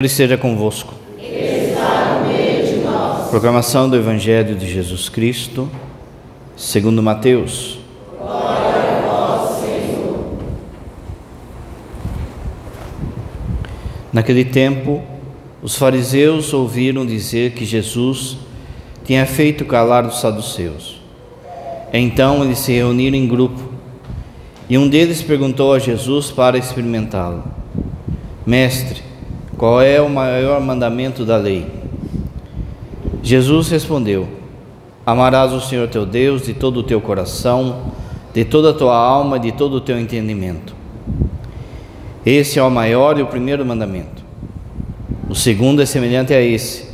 Ele esteja convosco. Proclamação do Evangelho de Jesus Cristo, segundo Mateus. Naquele tempo, os fariseus ouviram dizer que Jesus tinha feito calar os saduceus. Então eles se reuniram em grupo, e um deles perguntou a Jesus para experimentá-lo: Mestre, qual é o maior mandamento da lei? Jesus respondeu: Amarás o Senhor teu Deus de todo o teu coração, de toda a tua alma e de todo o teu entendimento. Esse é o maior e o primeiro mandamento. O segundo é semelhante a esse: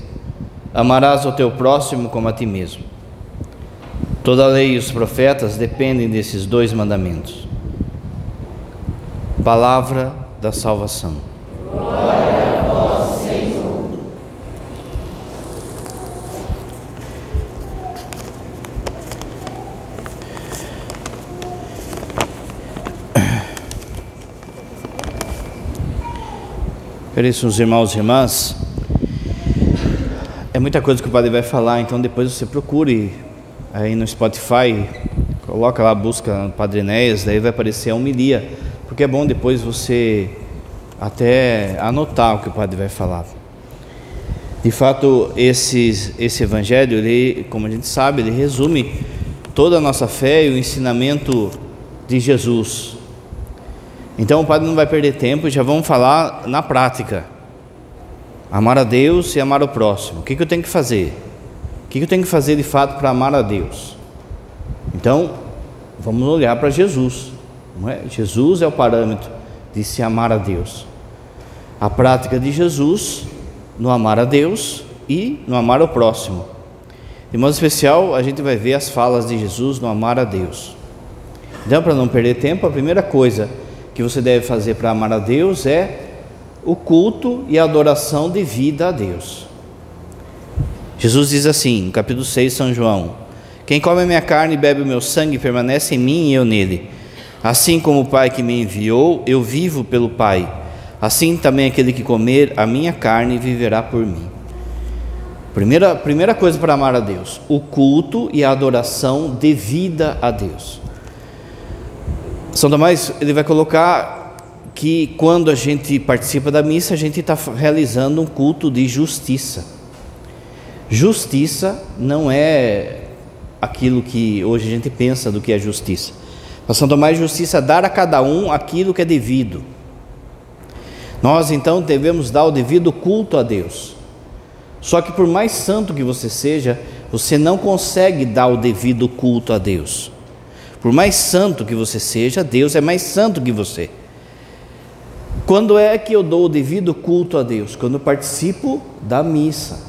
Amarás o teu próximo como a ti mesmo. Toda a lei e os profetas dependem desses dois mandamentos. Palavra da salvação. Caríssimos irmãos e irmãs, é muita coisa que o padre vai falar, então depois você procure aí no Spotify, coloca lá, busca Padre Enéas, daí vai aparecer a homilia, porque é bom depois você até anotar o que o padre vai falar. De fato, esse, esse evangelho, ele, como a gente sabe, ele resume toda a nossa fé e o ensinamento de Jesus. Então o padre não vai perder tempo já vamos falar na prática. Amar a Deus e amar o próximo. O que, eu tenho que fazer? O que, que eu tenho que fazer de fato para amar a Deus? Então, vamos olhar para Jesus. É? Jesus é o parâmetro de se amar a Deus. A prática de Jesus no amar a Deus e no amar o próximo. De modo especial, a gente vai ver as falas de Jesus no amar a Deus. Então, para não perder tempo, a primeira coisa que você deve fazer para amar a Deus é o culto e a adoração devida a Deus. Jesus diz assim, no capítulo 6 de São João: Quem come minha carne e bebe o meu sangue permanece em mim e eu nele. Assim como o Pai que me enviou, eu vivo pelo Pai. Assim também aquele que comer a minha carne viverá por mim. Primeira, primeira coisa para amar a Deus: o culto e a adoração devida a Deus. São Tomás ele vai colocar que quando a gente participa da missa, a gente está realizando um culto de justiça. Justiça não é aquilo que hoje a gente pensa do que é justiça. Para São Tomás, justiça é dar a cada um aquilo que é devido. Nós então devemos dar o devido culto a Deus. Só que por mais santo que você seja, você não consegue dar o devido culto a Deus. Por mais santo que você seja, Deus é mais santo que você. Quando é que eu dou o devido culto a Deus? Quando participo da missa.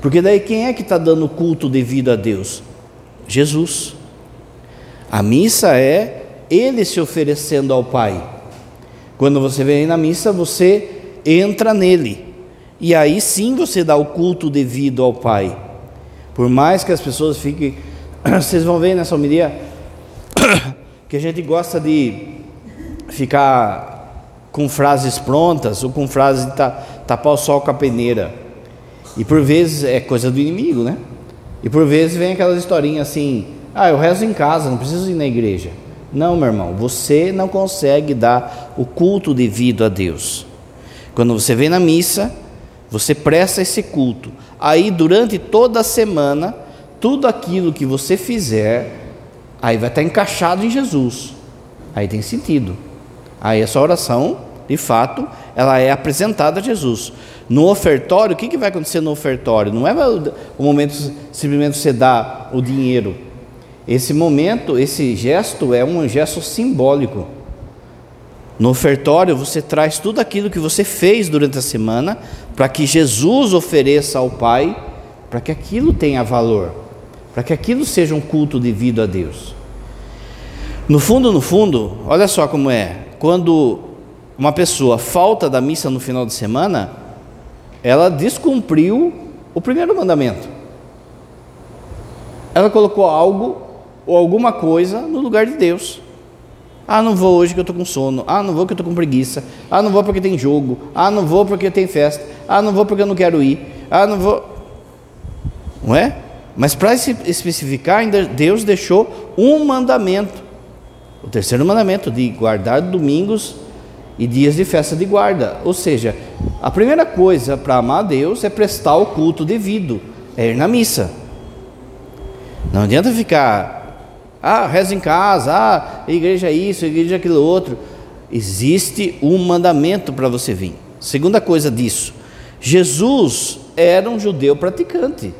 Porque daí quem é que está dando culto devido a Deus? Jesus. A missa é Ele se oferecendo ao Pai. Quando você vem na missa, você entra nele. E aí sim você dá o culto devido ao Pai. Por mais que as pessoas fiquem. Vocês vão ver nessa homilia que a gente gosta de ficar com frases prontas ou com frases de tapar o sol com a peneira. E por vezes é coisa do inimigo, né? E por vezes vem aquelas historinhas assim: ah, eu rezo em casa, não preciso ir na igreja. Não, meu irmão, você não consegue dar o culto devido a Deus. Quando você vem na missa, você presta esse culto. Aí, durante toda a semana, tudo aquilo que você fizer, aí vai estar encaixado em Jesus. Aí tem sentido. Aí essa oração, de fato, ela é apresentada a Jesus. No ofertório, o que, que vai acontecer no ofertório? Não é o momento simplesmente você dá o dinheiro. Esse momento, esse gesto é um gesto simbólico. No ofertório, você traz tudo aquilo que você fez durante a semana para que Jesus ofereça ao Pai, para que aquilo tenha valor, para que aquilo seja um culto devido a Deus. No fundo, no fundo, olha só como é. Quando uma pessoa falta da missa no final de semana, ela descumpriu o primeiro mandamento. Ela colocou algo ou alguma coisa no lugar de Deus. Ah, não vou hoje que eu estou com sono. Ah, não vou que eu estou com preguiça. Ah, não vou porque tem jogo. Ah, não vou porque tem festa. Ah, não vou porque eu não quero ir. Ah, não vou. Não é? Mas para especificar, ainda Deus deixou um mandamento. O terceiro mandamento de guardar domingos e dias de festa de guarda. Ou seja, a primeira coisa para amar a Deus é prestar o culto devido, é ir na missa. Não adianta ficar ah, reza em casa, ah, igreja isso, igreja aquilo outro. Existe um mandamento para você vir. Segunda coisa disso, Jesus era um judeu praticante.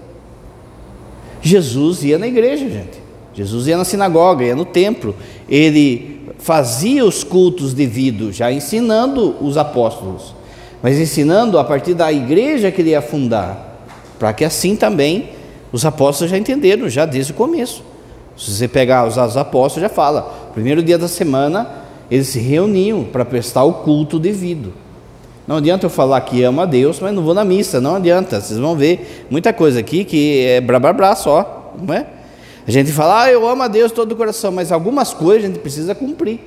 Jesus ia na igreja, gente. Jesus ia na sinagoga, ia no templo. Ele fazia os cultos devidos, já ensinando os apóstolos, mas ensinando a partir da igreja que ele ia fundar, para que assim também os apóstolos já entenderam, já desde o começo. Se você pegar os apóstolos, já fala. Primeiro dia da semana, eles se reuniam para prestar o culto devido. Não adianta eu falar que amo a Deus, mas não vou na missa. Não adianta. Vocês vão ver muita coisa aqui que é blá blá só. Não é? A gente fala, ah, eu amo a Deus todo o coração, mas algumas coisas a gente precisa cumprir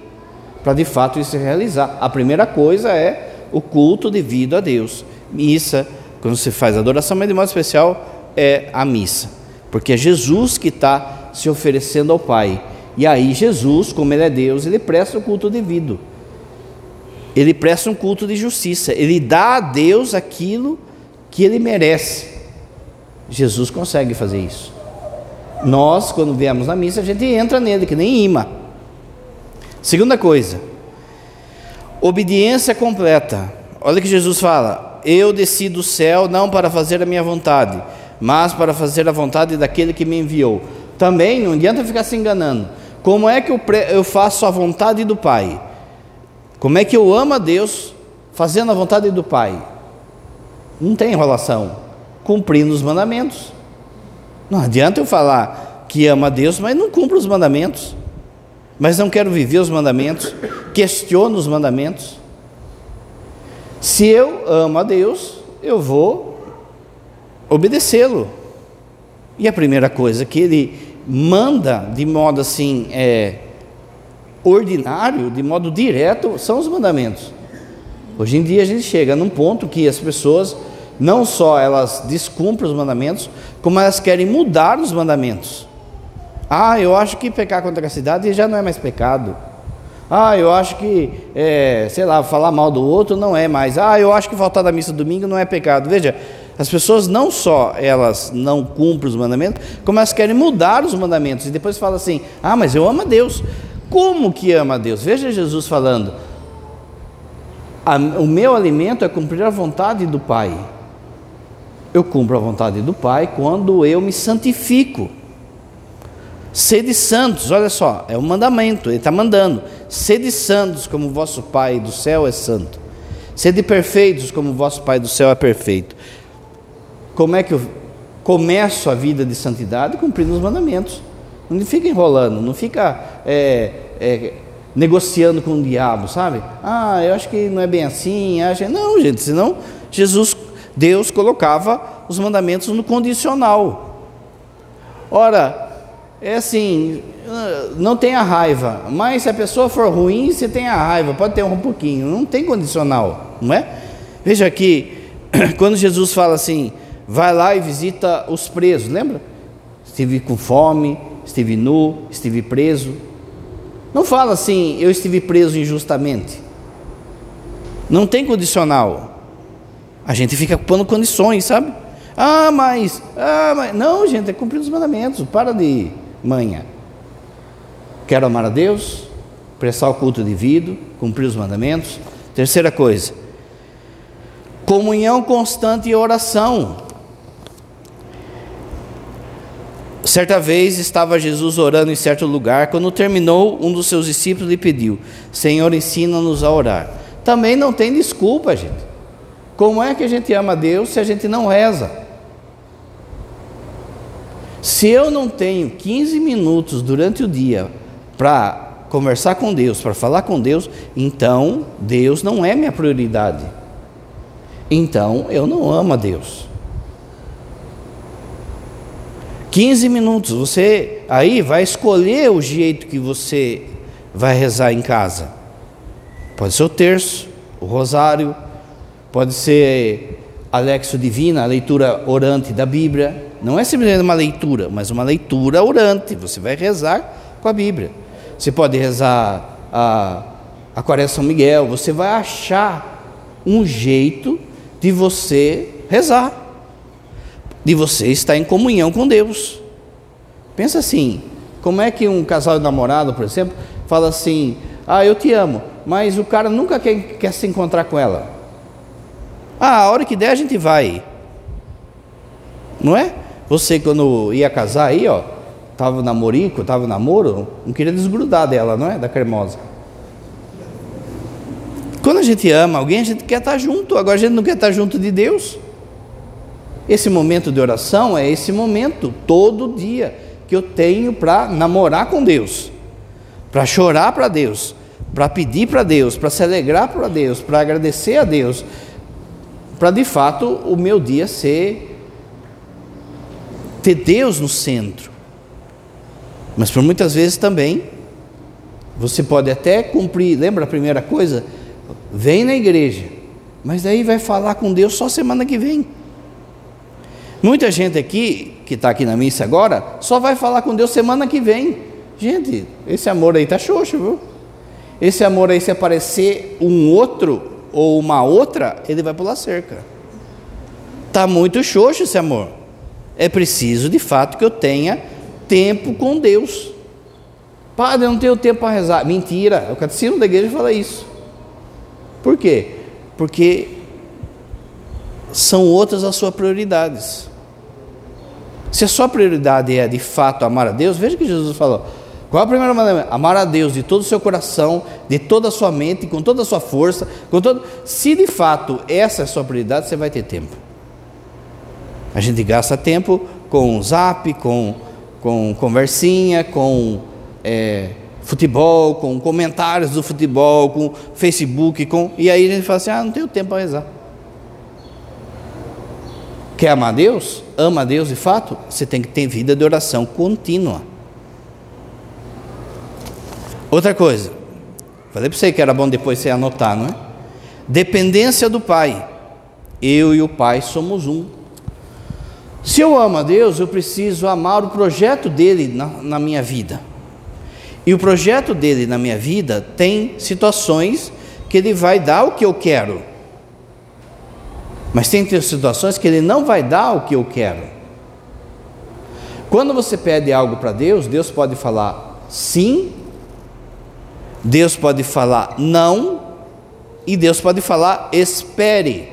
para de fato isso se realizar. A primeira coisa é o culto devido a Deus. Missa, quando você faz adoração, mas de modo especial é a missa, porque é Jesus que está se oferecendo ao Pai. E aí Jesus, como ele é Deus, ele presta o culto devido. Ele presta um culto de justiça. Ele dá a Deus aquilo que ele merece. Jesus consegue fazer isso. Nós, quando viemos na missa, a gente entra nele, que nem imã. Segunda coisa, obediência completa. Olha que Jesus fala: Eu desci do céu não para fazer a minha vontade, mas para fazer a vontade daquele que me enviou. Também não adianta ficar se enganando. Como é que eu, eu faço a vontade do Pai? Como é que eu amo a Deus fazendo a vontade do Pai? Não tem enrolação. Cumprindo os mandamentos. Não adianta eu falar que ama a Deus, mas não cumpro os mandamentos. Mas não quero viver os mandamentos. Questiono os mandamentos. Se eu amo a Deus, eu vou obedecê-lo. E a primeira coisa que ele manda de modo assim é, ordinário, de modo direto, são os mandamentos. Hoje em dia a gente chega num ponto que as pessoas não só elas descumprem os mandamentos, como elas querem mudar os mandamentos. Ah, eu acho que pecar contra a cidade já não é mais pecado. Ah, eu acho que, é, sei lá, falar mal do outro não é mais. Ah, eu acho que faltar da missa domingo não é pecado. Veja, as pessoas não só elas não cumprem os mandamentos, como elas querem mudar os mandamentos. E depois fala assim: "Ah, mas eu amo a Deus". Como que ama a Deus? Veja Jesus falando: "O meu alimento é cumprir a vontade do Pai". Eu cumpro a vontade do Pai quando eu me santifico. Sede santos, olha só, é um mandamento, ele está mandando. Sede santos, como vosso Pai do céu é santo. Sede perfeitos, como vosso Pai do céu é perfeito. Como é que eu começo a vida de santidade? Cumprindo os mandamentos. Não fica enrolando, não fica é, é, negociando com o diabo, sabe? Ah, eu acho que não é bem assim. Acho... Não, gente, senão Jesus, Deus colocava os mandamentos no condicional. Ora, é assim, não tenha raiva, mas se a pessoa for ruim, você tem a raiva, pode ter um pouquinho, não tem condicional, não é? Veja aqui, quando Jesus fala assim, vai lá e visita os presos, lembra? Estive com fome, estive nu, estive preso. Não fala assim, eu estive preso injustamente. Não tem condicional. A gente fica pondo condições, sabe? Ah, mas, ah, mas. Não, gente, é cumprir os mandamentos. Para de manha. Quero amar a Deus, prestar o culto devido, cumprir os mandamentos. Terceira coisa, comunhão constante e oração. Certa vez estava Jesus orando em certo lugar, quando terminou, um dos seus discípulos lhe pediu: Senhor, ensina-nos a orar. Também não tem desculpa, gente. Como é que a gente ama a Deus se a gente não reza? Se eu não tenho 15 minutos durante o dia para conversar com Deus, para falar com Deus, então Deus não é minha prioridade. Então eu não amo a Deus. 15 minutos, você aí vai escolher o jeito que você vai rezar em casa? Pode ser o terço, o rosário, pode ser a Lexo Divina, a leitura orante da Bíblia. Não é simplesmente uma leitura, mas uma leitura orante. Você vai rezar com a Bíblia. Você pode rezar a, a Quaresma São Miguel, você vai achar um jeito de você rezar, de você estar em comunhão com Deus. Pensa assim: como é que um casal de namorado, por exemplo, fala assim: Ah, eu te amo, mas o cara nunca quer, quer se encontrar com ela. Ah, a hora que der a gente vai. Não é? Você quando ia casar aí, ó, tava namorico, tava namoro, não queria desgrudar dela, não é? Da cremosa. Quando a gente ama alguém, a gente quer estar junto, agora a gente não quer estar junto de Deus. Esse momento de oração é esse momento, todo dia, que eu tenho para namorar com Deus, para chorar para Deus, para pedir para Deus, para se alegrar para Deus, para agradecer a Deus, para de fato o meu dia ser ter Deus no centro. Mas por muitas vezes também você pode até cumprir, lembra a primeira coisa? Vem na igreja, mas daí vai falar com Deus só semana que vem. Muita gente aqui, que está aqui na missa agora, só vai falar com Deus semana que vem. Gente, esse amor aí está xoxo, viu? Esse amor aí, se aparecer um outro ou uma outra, ele vai pular cerca. Está muito xoxo esse amor. É preciso, de fato, que eu tenha tempo com Deus. Padre, eu não tenho tempo para rezar. Mentira, o catecismo da igreja fala isso. Por quê? Porque são outras as suas prioridades. Se a sua prioridade é de fato amar a Deus, veja que Jesus falou. Qual é a primeira maneira? Amar a Deus de todo o seu coração, de toda a sua mente, com toda a sua força, com todo. Se de fato essa é a sua prioridade, você vai ter tempo. A gente gasta tempo com zap, com, com conversinha, com é, futebol, com comentários do futebol, com Facebook, com e aí a gente fala assim: "Ah, não tenho tempo para rezar". Quer amar Deus? Ama Deus de fato? Você tem que ter vida de oração contínua. Outra coisa, falei para você que era bom depois você anotar, não é? Dependência do Pai. Eu e o Pai somos um. Se eu amo a Deus, eu preciso amar o projeto dele na, na minha vida. E o projeto dele na minha vida tem situações que ele vai dar o que eu quero. Mas tem situações que ele não vai dar o que eu quero. Quando você pede algo para Deus, Deus pode falar sim, Deus pode falar não, e Deus pode falar espere.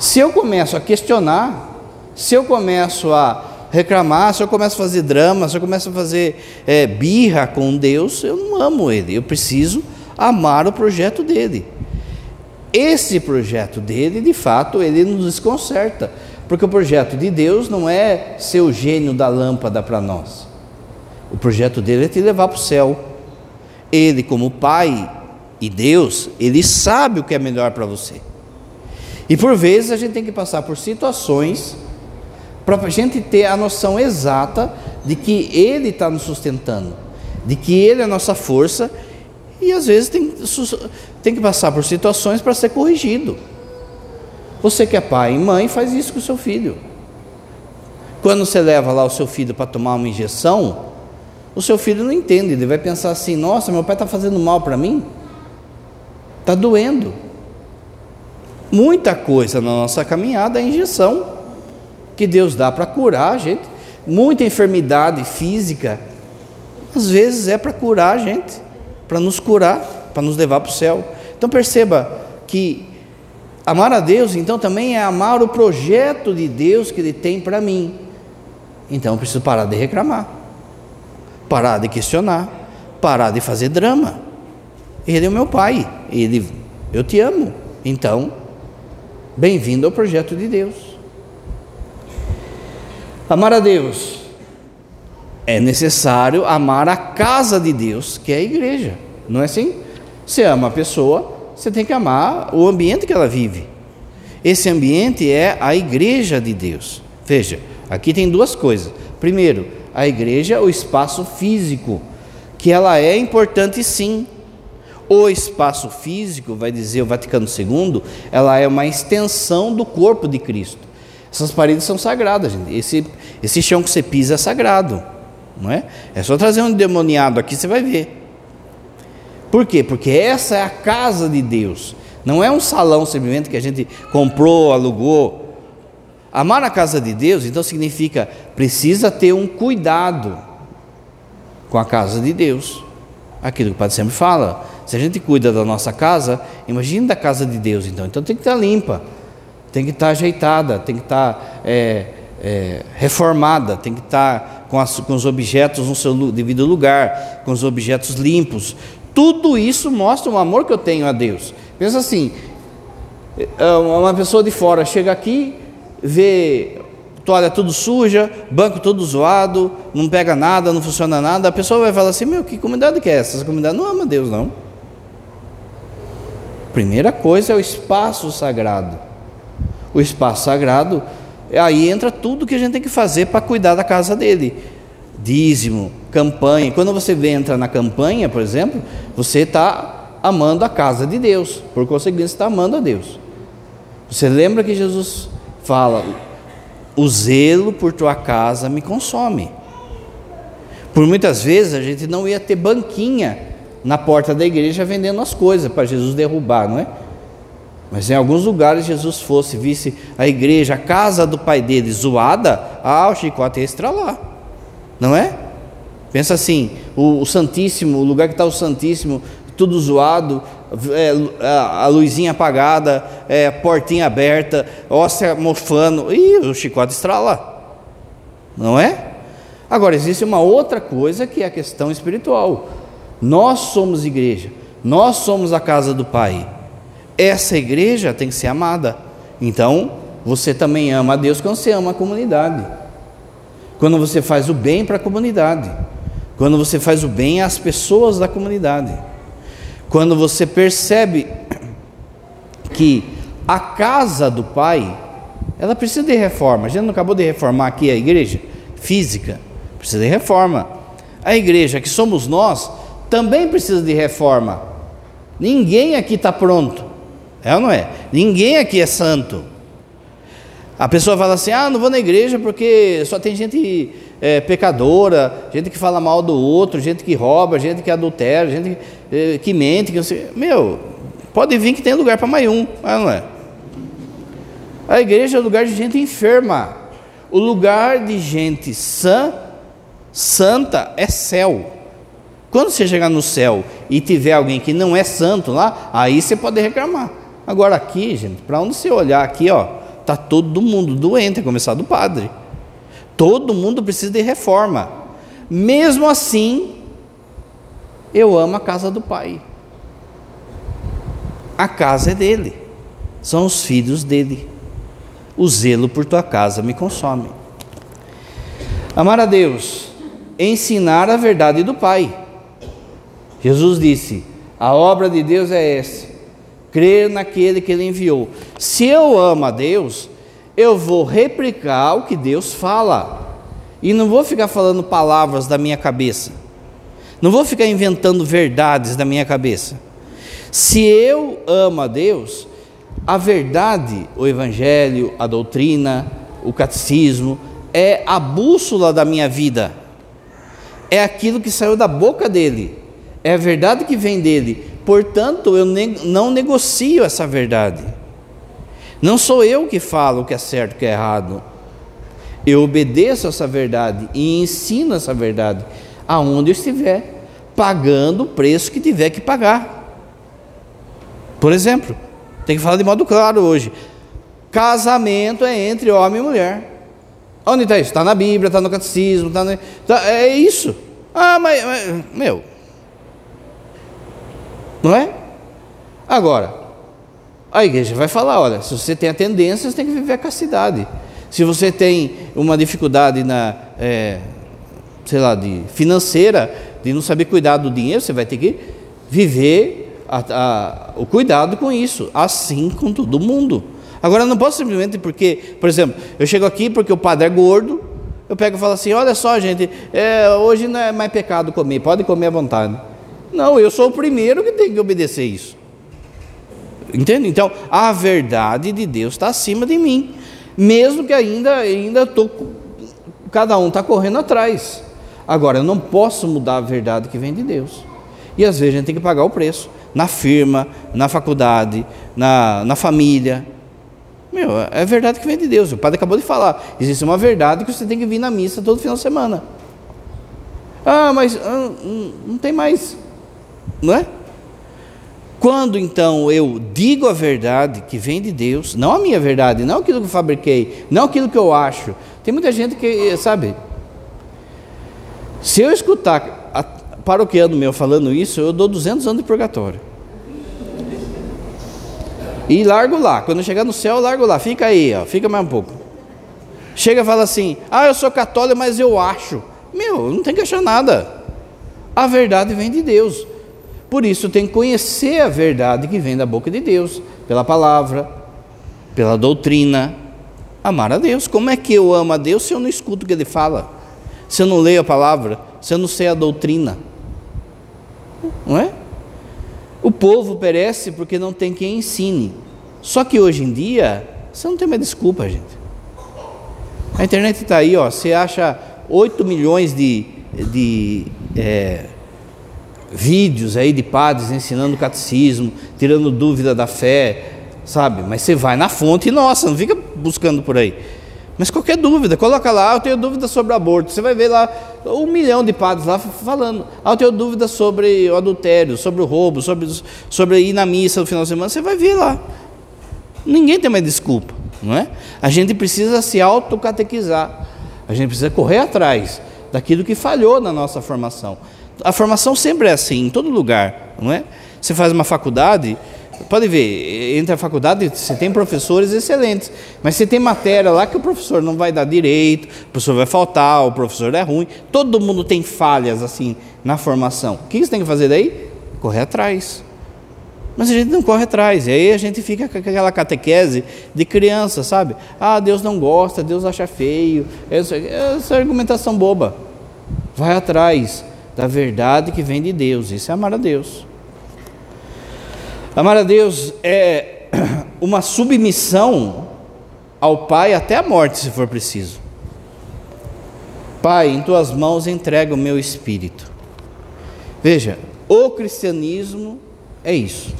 Se eu começo a questionar, se eu começo a reclamar, se eu começo a fazer drama, se eu começo a fazer é, birra com Deus, eu não amo Ele. Eu preciso amar o projeto dele. Esse projeto dele, de fato, ele nos desconcerta, porque o projeto de Deus não é ser o gênio da lâmpada para nós. O projeto dele é te levar para o céu. Ele, como Pai e Deus, ele sabe o que é melhor para você. E por vezes a gente tem que passar por situações para a gente ter a noção exata de que Ele está nos sustentando, de que Ele é a nossa força, e às vezes tem, tem que passar por situações para ser corrigido. Você que é pai e mãe, faz isso com o seu filho. Quando você leva lá o seu filho para tomar uma injeção, o seu filho não entende, ele vai pensar assim: nossa, meu pai está fazendo mal para mim, está doendo. Muita coisa na nossa caminhada é injeção que Deus dá para curar a gente. Muita enfermidade física, às vezes é para curar a gente, para nos curar, para nos levar para o céu. Então perceba que amar a Deus, então, também é amar o projeto de Deus que Ele tem para mim. Então eu preciso parar de reclamar, parar de questionar, parar de fazer drama. Ele é o meu pai, ele, eu te amo. Então, bem-vindo ao projeto de Deus. Amar a Deus é necessário amar a casa de Deus, que é a igreja. Não é assim? Você ama a pessoa, você tem que amar o ambiente que ela vive. Esse ambiente é a igreja de Deus. Veja, aqui tem duas coisas. Primeiro, a igreja, o espaço físico, que ela é importante sim. O espaço físico, vai dizer o Vaticano II, ela é uma extensão do corpo de Cristo. Essas paredes são sagradas, gente. Esse, esse chão que você pisa é sagrado, não é? É só trazer um demoniado aqui, você vai ver. Por quê? Porque essa é a casa de Deus. Não é um salão simplesmente que a gente comprou, alugou. Amar a casa de Deus, então significa precisa ter um cuidado com a casa de Deus. Aquilo que o Padre sempre fala. Se a gente cuida da nossa casa, imagine da casa de Deus, então. Então tem que estar limpa, tem que estar ajeitada, tem que estar é, é, reformada, tem que estar com, as, com os objetos no seu devido lugar, com os objetos limpos. Tudo isso mostra o amor que eu tenho a Deus. Pensa assim: é, uma pessoa de fora chega aqui, vê toalha tudo suja, banco todo zoado, não pega nada, não funciona nada, a pessoa vai falar assim: Meu, que comunidade que é essa? Essa comunidade não ama Deus, não. Primeira coisa é o espaço sagrado. O espaço sagrado, aí entra tudo que a gente tem que fazer para cuidar da casa dele. Dízimo, campanha. Quando você entra na campanha, por exemplo, você está amando a casa de Deus, por conseguinte, está amando a Deus. Você lembra que Jesus fala: o zelo por tua casa me consome. Por muitas vezes a gente não ia ter banquinha na porta da igreja vendendo as coisas para Jesus derrubar, não é? Mas em alguns lugares Jesus fosse, visse a igreja, a casa do pai dele zoada, ah, o chicote ia estralar, não é? Pensa assim, o, o Santíssimo, o lugar que está o Santíssimo, tudo zoado, é, a, a, luzinha apagada, é, portinha aberta, óssea mofando, e o chicote estrala, não é? Agora, existe uma outra coisa que é a questão espiritual. Nós somos igreja, nós somos a casa do Pai. Essa igreja tem que ser amada. Então, você também ama a Deus quando você ama a comunidade. Quando você faz o bem para a comunidade. Quando você faz o bem às pessoas da comunidade. Quando você percebe que a casa do Pai, ela precisa de reforma. A gente não acabou de reformar aqui a igreja física, precisa de reforma. A igreja que somos nós, também precisa de reforma. Ninguém aqui está pronto, é ou não é? Ninguém aqui é santo. A pessoa fala assim: ah, não vou na igreja porque só tem gente é, pecadora, gente que fala mal do outro, gente que rouba, gente que adultera, gente que, é, que mente. Que Meu, pode vir que tem lugar para mais um, é ou não é? A igreja é o lugar de gente enferma. O lugar de gente sã, santa é céu. Quando você chegar no céu e tiver alguém que não é santo lá, aí você pode reclamar. Agora aqui, gente, para onde você olhar aqui, ó, tá todo mundo doente, a começar do padre. Todo mundo precisa de reforma. Mesmo assim, eu amo a casa do pai. A casa é dele. São os filhos dele. O zelo por tua casa me consome. Amar a Deus, ensinar a verdade do Pai. Jesus disse: a obra de Deus é essa, crer naquele que ele enviou. Se eu amo a Deus, eu vou replicar o que Deus fala, e não vou ficar falando palavras da minha cabeça, não vou ficar inventando verdades da minha cabeça. Se eu amo a Deus, a verdade, o Evangelho, a doutrina, o catecismo, é a bússola da minha vida, é aquilo que saiu da boca dele é a verdade que vem dele. Portanto, eu não negocio essa verdade. Não sou eu que falo o que é certo e o que é errado. Eu obedeço essa verdade e ensino essa verdade aonde eu estiver, pagando o preço que tiver que pagar. Por exemplo, tem que falar de modo claro hoje. Casamento é entre homem e mulher. Onde está isso? Está na Bíblia, está no catecismo, está no... tá, é isso. Ah, mas, mas meu, não é? Agora, a igreja vai falar: olha, se você tem a tendência, você tem que viver a castidade. Se você tem uma dificuldade na, é, sei lá, de financeira, de não saber cuidar do dinheiro, você vai ter que viver a, a, o cuidado com isso, assim com todo mundo. Agora, não posso simplesmente porque, por exemplo, eu chego aqui porque o padre é gordo, eu pego e falo assim: olha só, gente, é, hoje não é mais pecado comer, pode comer à vontade. Não, eu sou o primeiro que tem que obedecer isso. Entende? Então, a verdade de Deus está acima de mim, mesmo que ainda ainda tô, cada um está correndo atrás. Agora, eu não posso mudar a verdade que vem de Deus. E às vezes a gente tem que pagar o preço na firma, na faculdade, na, na família. Meu, é verdade que vem de Deus. O padre acabou de falar. Existe uma verdade que você tem que vir na missa todo final de semana. Ah, mas ah, não tem mais. Não é? Quando então eu digo a verdade que vem de Deus, não a minha verdade, não aquilo que eu fabriquei, não aquilo que eu acho. Tem muita gente que, sabe, se eu escutar a paroquiano meu falando isso, eu dou 200 anos de purgatório. E largo lá. Quando chegar no céu, largo lá. Fica aí, ó. Fica mais um pouco. Chega e fala assim: Ah, eu sou católico, mas eu acho. Meu, não tem que achar nada. A verdade vem de Deus. Por isso tem que conhecer a verdade que vem da boca de Deus, pela palavra, pela doutrina. Amar a Deus. Como é que eu amo a Deus se eu não escuto o que Ele fala? Se eu não leio a palavra? Se eu não sei a doutrina? Não é? O povo perece porque não tem quem ensine. Só que hoje em dia, você não tem mais desculpa, gente. A internet está aí, ó. Você acha 8 milhões de, de é, vídeos aí de padres ensinando catecismo, tirando dúvida da fé, sabe? Mas você vai na fonte nossa, não fica buscando por aí. Mas qualquer dúvida, coloca lá, eu tenho dúvida sobre aborto. Você vai ver lá um milhão de padres lá falando. Ah, eu tenho dúvida sobre o adultério, sobre o roubo, sobre, sobre ir na missa no final de semana. Você vai ver lá. Ninguém tem mais desculpa, não é? A gente precisa se autocatequizar. A gente precisa correr atrás daquilo que falhou na nossa formação. A formação sempre é assim, em todo lugar, não é? Você faz uma faculdade, pode ver, entre a faculdade você tem professores excelentes, mas você tem matéria lá que o professor não vai dar direito, o professor vai faltar, o professor é ruim, todo mundo tem falhas assim na formação. O que você tem que fazer daí? Correr atrás. Mas a gente não corre atrás, e aí a gente fica com aquela catequese de criança, sabe? Ah, Deus não gosta, Deus acha feio, essa, essa argumentação boba. Vai atrás da verdade que vem de Deus. Isso é amar a Deus. Amar a Deus é uma submissão ao Pai até a morte, se for preciso. Pai, em tuas mãos entrega o meu espírito. Veja, o cristianismo é isso.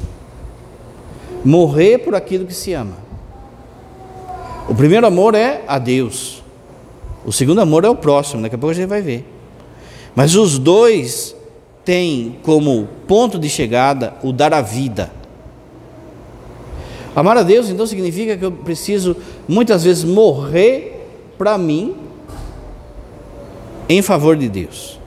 Morrer por aquilo que se ama. O primeiro amor é a Deus. O segundo amor é o próximo, daqui a pouco a gente vai ver. Mas os dois têm como ponto de chegada o dar a vida. Amar a Deus então significa que eu preciso muitas vezes morrer para mim em favor de Deus.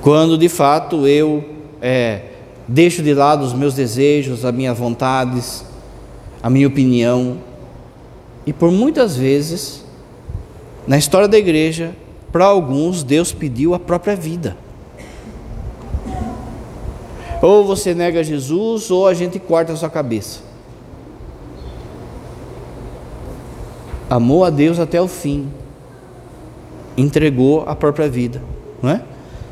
Quando de fato eu é, deixo de lado os meus desejos, as minhas vontades, a minha opinião, e por muitas vezes, na história da igreja, para alguns, Deus pediu a própria vida. Ou você nega Jesus, ou a gente corta a sua cabeça. Amou a Deus até o fim, entregou a própria vida, não é?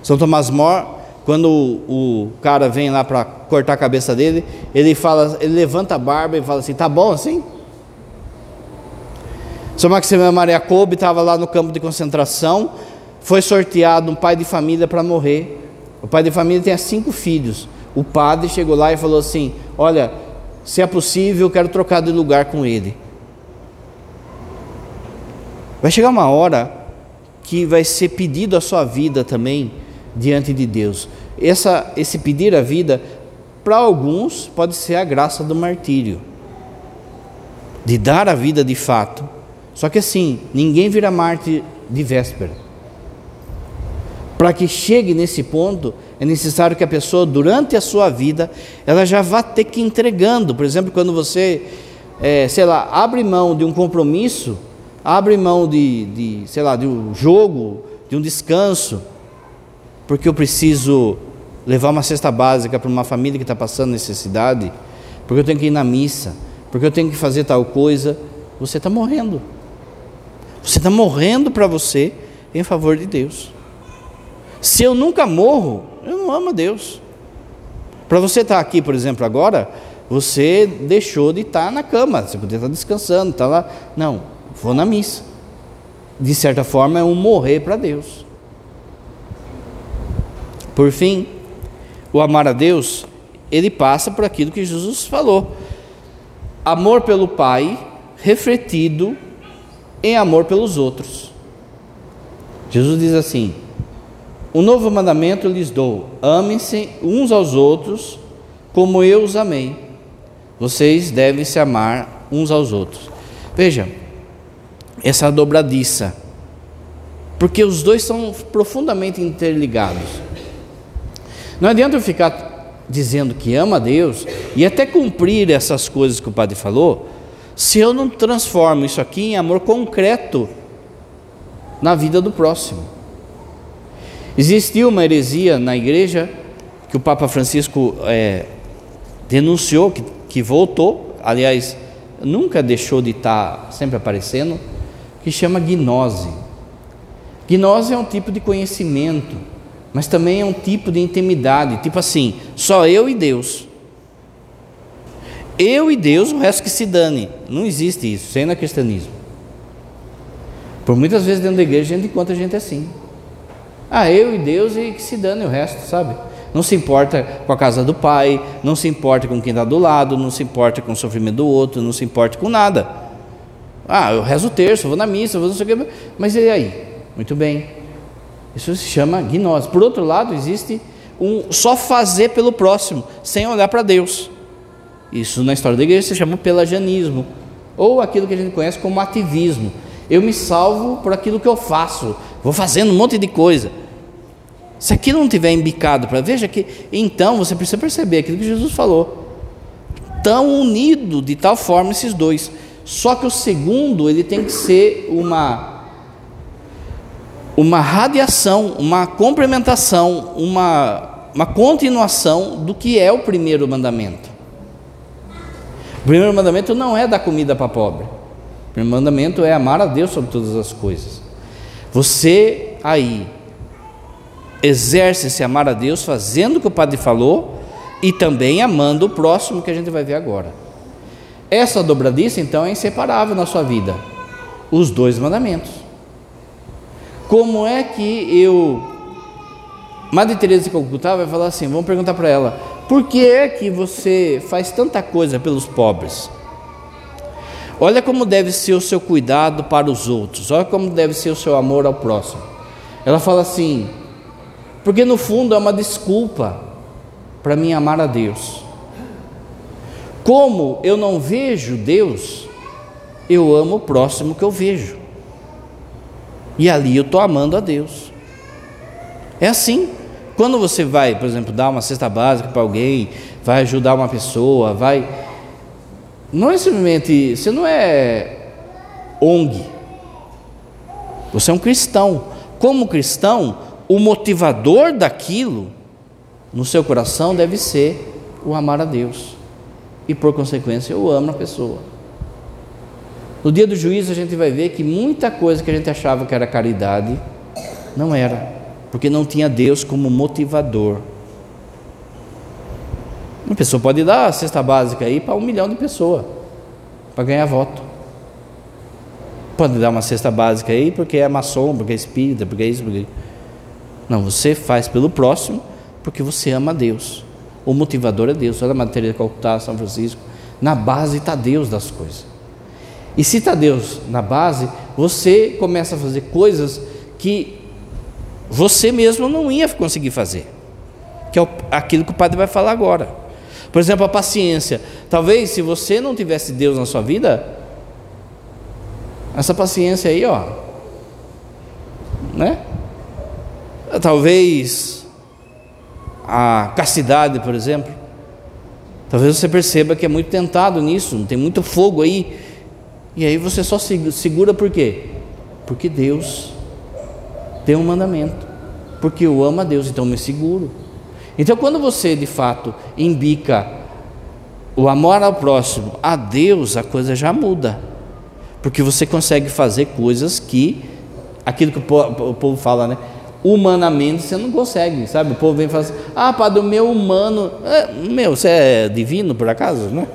São Tomás More, quando o, o cara vem lá para cortar a cabeça dele, ele fala, ele levanta a barba e fala assim: "Tá bom assim?" São Maximiliano Maria Kolbe estava lá no campo de concentração, foi sorteado um pai de família para morrer. O pai de família tinha cinco filhos. O padre chegou lá e falou assim: Olha, se é possível, eu quero trocar de lugar com ele. Vai chegar uma hora que vai ser pedido a sua vida também diante de Deus. Essa, esse pedir a vida, para alguns, pode ser a graça do martírio, de dar a vida de fato só que assim, ninguém vira Marte de véspera. Para que chegue nesse ponto, é necessário que a pessoa, durante a sua vida, ela já vá ter que entregando. Por exemplo, quando você, é, sei lá, abre mão de um compromisso, abre mão de, de, sei lá, de um jogo, de um descanso, porque eu preciso levar uma cesta básica para uma família que está passando necessidade, porque eu tenho que ir na missa, porque eu tenho que fazer tal coisa, você está morrendo. Você está morrendo para você em favor de Deus. Se eu nunca morro, eu não amo a Deus. Para você estar tá aqui, por exemplo, agora, você deixou de estar tá na cama, você poderia estar tá descansando, está lá. Não, vou na missa. De certa forma, é um morrer para Deus. Por fim, o amar a Deus, ele passa por aquilo que Jesus falou: amor pelo Pai, refletido em amor pelos outros. Jesus diz assim: Um novo mandamento lhes dou: amem-se uns aos outros, como eu os amei. Vocês devem se amar uns aos outros. Veja, essa dobradiça, porque os dois são profundamente interligados. Não adianta eu ficar dizendo que ama a Deus e até cumprir essas coisas que o padre falou, se eu não transformo isso aqui em amor concreto na vida do próximo. Existiu uma heresia na igreja que o Papa Francisco é, denunciou, que, que voltou, aliás, nunca deixou de estar sempre aparecendo, que chama gnose. Gnose é um tipo de conhecimento, mas também é um tipo de intimidade, tipo assim, só eu e Deus. Eu e Deus, o resto que se dane. Não existe isso, sem no cristianismo. Por muitas vezes dentro da igreja a gente encontra gente assim. Ah, eu e Deus e que se dane o resto, sabe? Não se importa com a casa do pai, não se importa com quem está do lado, não se importa com o sofrimento do outro, não se importa com nada. Ah, eu rezo o terço, vou na missa, vou não sei o que, mas e aí? Muito bem. Isso se chama gnose. Por outro lado, existe um só fazer pelo próximo, sem olhar para Deus. Isso na história da igreja se chama pelagianismo, ou aquilo que a gente conhece como ativismo. Eu me salvo por aquilo que eu faço, vou fazendo um monte de coisa. Se aquilo não tiver embicado para veja que então você precisa perceber aquilo que Jesus falou. Tão unido de tal forma esses dois. Só que o segundo ele tem que ser uma uma radiação, uma complementação, uma, uma continuação do que é o primeiro mandamento. O primeiro mandamento não é dar comida para pobre. O primeiro mandamento é amar a Deus sobre todas as coisas. Você aí exerce esse amar a Deus fazendo o que o padre falou e também amando o próximo que a gente vai ver agora. Essa dobradiça então é inseparável na sua vida. Os dois mandamentos. Como é que eu Madre Teresa de Calcutá vai falar assim, vamos perguntar para ela: por que é que você faz tanta coisa pelos pobres? Olha como deve ser o seu cuidado para os outros, olha como deve ser o seu amor ao próximo. Ela fala assim: porque no fundo é uma desculpa para mim amar a Deus. Como eu não vejo Deus, eu amo o próximo que eu vejo. E ali eu estou amando a Deus. É assim. Quando você vai, por exemplo, dar uma cesta básica para alguém, vai ajudar uma pessoa, vai. Não é simplesmente. Você não é ONG. Você é um cristão. Como cristão, o motivador daquilo no seu coração deve ser o amar a Deus. E por consequência, eu amo a pessoa. No dia do juízo, a gente vai ver que muita coisa que a gente achava que era caridade, não era porque não tinha Deus como motivador. Uma pessoa pode dar a cesta básica aí para um milhão de pessoas, para ganhar voto. Pode dar uma cesta básica aí porque é maçom, porque é espírita, porque é isso, porque... Não, você faz pelo próximo porque você ama Deus. O motivador é Deus. Olha a matéria de Calcutá, São Francisco. Na base está Deus das coisas. E se está Deus na base, você começa a fazer coisas que você mesmo não ia conseguir fazer, que é aquilo que o padre vai falar agora. Por exemplo, a paciência. Talvez se você não tivesse Deus na sua vida, essa paciência aí, ó, né? Talvez a castidade, por exemplo. Talvez você perceba que é muito tentado nisso, tem muito fogo aí. E aí você só segura por quê? Porque Deus tem um mandamento, porque eu amo a Deus, então me seguro. Então, quando você de fato imbica o amor ao próximo, a Deus, a coisa já muda, Porque você consegue fazer coisas que, aquilo que o povo fala, né? Humanamente você não consegue, sabe? O povo vem e fala assim: ah, padre, o meu humano. É, meu, você é divino por acaso, né?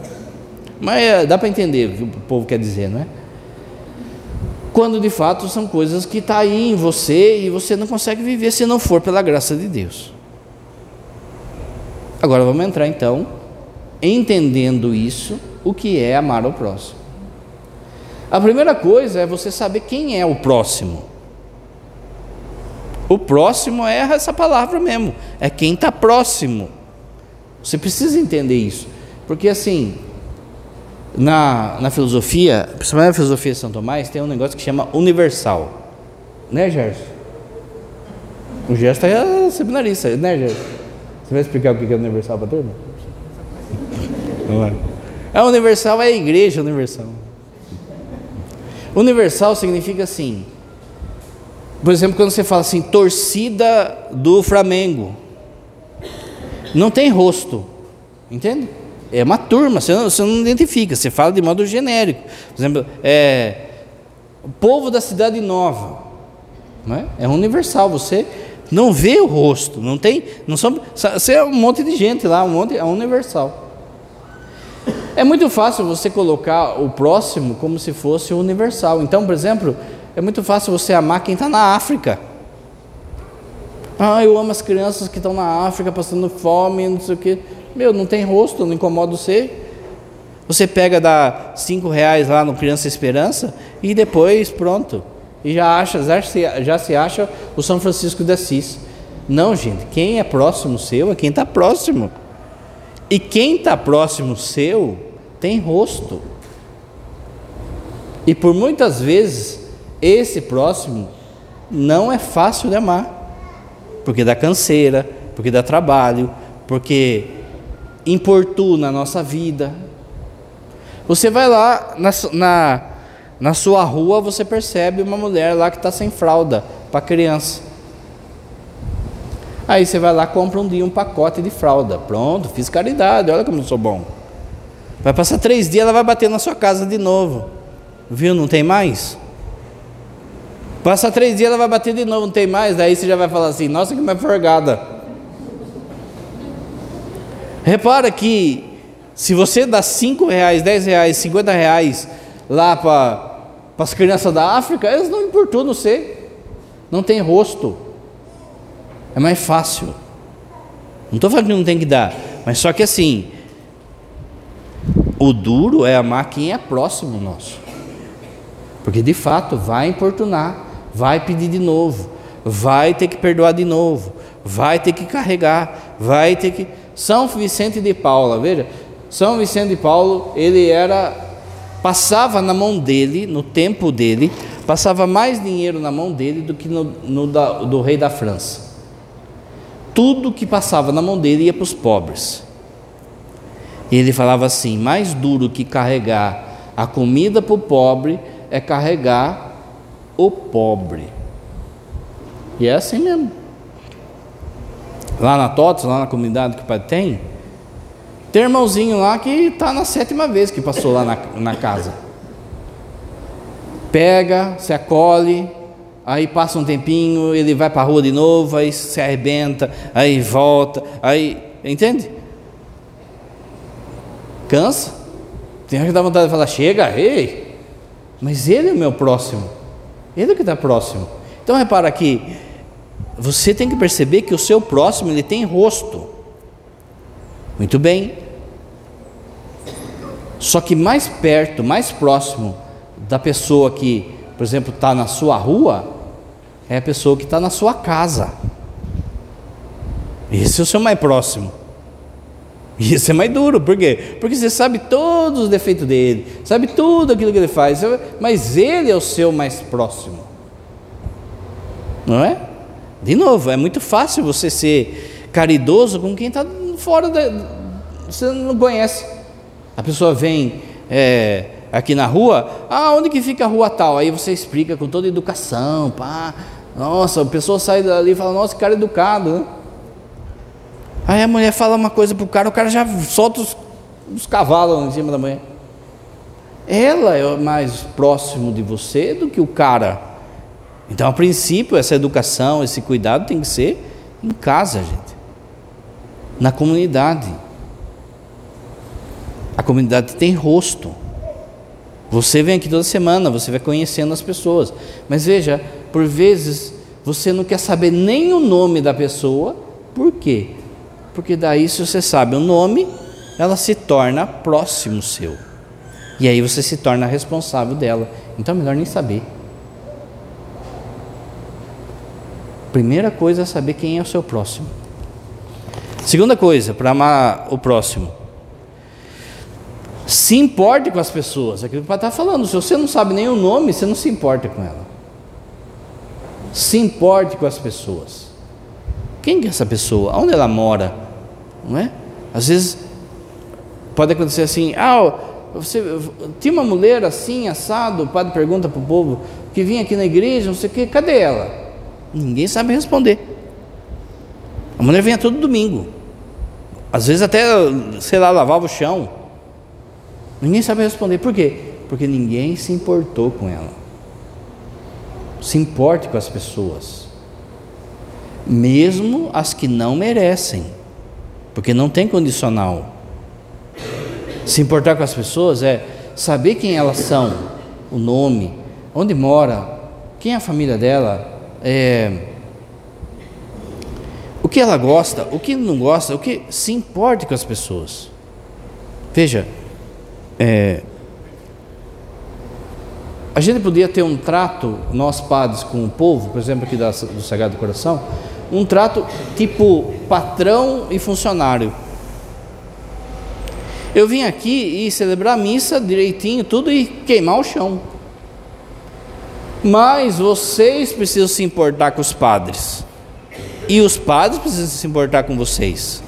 Mas é, dá para entender o que o povo quer dizer, não é? Quando de fato são coisas que estão tá aí em você e você não consegue viver se não for pela graça de Deus. Agora vamos entrar então, entendendo isso, o que é amar o próximo. A primeira coisa é você saber quem é o próximo. O próximo é essa palavra mesmo, é quem está próximo. Você precisa entender isso, porque assim, na, na filosofia, principalmente na filosofia de São Tomás, tem um negócio que chama universal. Né, Gerson? O Gerson é seminarista, né, Gerson? Você vai explicar o que é universal para turma? Não é. A universal é a igreja universal. Universal significa assim. Por exemplo, quando você fala assim, torcida do Flamengo. Não tem rosto. Entende? É uma turma, você não, você não identifica, você fala de modo genérico. Por exemplo, é, o povo da cidade nova, não é? é universal, você não vê o rosto, não tem, não são, você é um monte de gente lá, um monte, é universal. É muito fácil você colocar o próximo como se fosse o universal. Então, por exemplo, é muito fácil você amar quem está na África. Ah, eu amo as crianças que estão na África passando fome, não sei o quê. Meu, não tem rosto, não incomoda você. Você pega, dá cinco reais lá no Criança Esperança e depois pronto. E já acha, já se, já se acha o São Francisco de Assis. Não, gente, quem é próximo seu é quem está próximo. E quem está próximo seu tem rosto. E por muitas vezes, esse próximo não é fácil de amar. Porque dá canseira, porque dá trabalho, porque importuna a nossa vida. Você vai lá na, na, na sua rua, você percebe uma mulher lá que está sem fralda para criança. Aí você vai lá compra um dia um pacote de fralda. Pronto, fiz caridade, olha como eu sou bom. Vai passar três dias, ela vai bater na sua casa de novo. Viu? Não tem mais? Passa três dias, ela vai bater de novo, não tem mais. Daí você já vai falar assim: nossa, que mais forgada. Repara que se você dá 5 reais, 10 reais, 50 reais lá para as crianças da África, elas não importunam você. Não tem rosto. É mais fácil. Não estou falando que não tem que dar, mas só que assim, o duro é amar quem é próximo nosso. Porque de fato vai importunar, vai pedir de novo, vai ter que perdoar de novo, vai ter que carregar, vai ter que são Vicente de Paula, veja, São Vicente de Paulo, ele era passava na mão dele, no tempo dele, passava mais dinheiro na mão dele do que no, no da, do rei da França. Tudo que passava na mão dele ia para os pobres. E ele falava assim: mais duro que carregar a comida para o pobre é carregar o pobre. E é assim mesmo lá na TOTS, lá na comunidade que o pai tem, tem irmãozinho lá que está na sétima vez que passou lá na, na casa. Pega, se acolhe, aí passa um tempinho, ele vai para a rua de novo, aí se arrebenta, aí volta, aí. Entende? Cansa. Tem gente que dá vontade de falar, chega, ei. Mas ele é o meu próximo. Ele é que está próximo. Então repara aqui, você tem que perceber que o seu próximo ele tem rosto. Muito bem. Só que mais perto, mais próximo da pessoa que, por exemplo, está na sua rua, é a pessoa que está na sua casa. Esse é o seu mais próximo. E esse é mais duro, por quê? Porque você sabe todos os defeitos dele, sabe tudo aquilo que ele faz, mas ele é o seu mais próximo. Não é? De novo, é muito fácil você ser caridoso com quem está fora da. Você não conhece. A pessoa vem é, aqui na rua, ah, onde que fica a rua tal? Aí você explica com toda educação, pá. Nossa, a pessoa sai dali e fala, nossa, que cara educado, né? Aí a mulher fala uma coisa pro cara, o cara já solta os, os cavalos em cima da mulher. ela é mais próximo de você do que o cara. Então, a princípio, essa educação, esse cuidado tem que ser em casa, gente. Na comunidade. A comunidade tem rosto. Você vem aqui toda semana, você vai conhecendo as pessoas. Mas veja, por vezes você não quer saber nem o nome da pessoa. Por quê? Porque daí, se você sabe o nome, ela se torna próximo seu. E aí você se torna responsável dela. Então é melhor nem saber. Primeira coisa é saber quem é o seu próximo. Segunda coisa, para amar o próximo. Se importe com as pessoas. Aquilo que o pai está falando. Se você não sabe nem o nome, você não se importa com ela. Se importe com as pessoas. Quem é essa pessoa? Onde ela mora? Não é? Às vezes pode acontecer assim, ah, você tinha uma mulher assim, assado, o padre pergunta para o povo que vinha aqui na igreja, não sei o quê, cadê ela? Ninguém sabe responder. A mulher vinha todo domingo. Às vezes até, sei lá, lavava o chão. Ninguém sabe responder. Por quê? Porque ninguém se importou com ela. Se importe com as pessoas. Mesmo as que não merecem. Porque não tem condicional. Se importar com as pessoas é saber quem elas são, o nome, onde mora, quem é a família dela, é, o que ela gosta, o que não gosta, o que se importe com as pessoas. Veja, é, a gente podia ter um trato, nós padres, com o povo, por exemplo, aqui da, do Sagrado Coração, um trato tipo patrão e funcionário. Eu vim aqui e celebrar a missa direitinho, tudo e queimar o chão. Mas vocês precisam se importar com os padres. E os padres precisam se importar com vocês.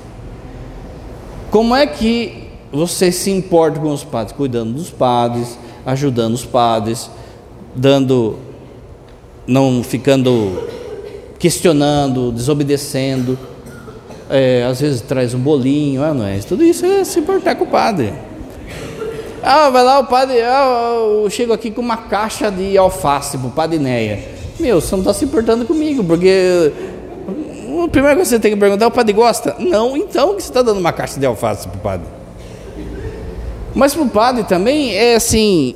Como é que vocês se importam com os padres? Cuidando dos padres, ajudando os padres, dando, não ficando questionando, desobedecendo é, às vezes traz um bolinho, ah, não é? Tudo isso é se importar com o padre. Ah, vai lá o padre, ah, eu chego aqui com uma caixa de alface para o padre Neia. Meu, você não está se importando comigo, porque a primeira coisa que você tem que perguntar, o padre gosta? Não, então que você está dando uma caixa de alface para o padre? Mas para o padre também é assim,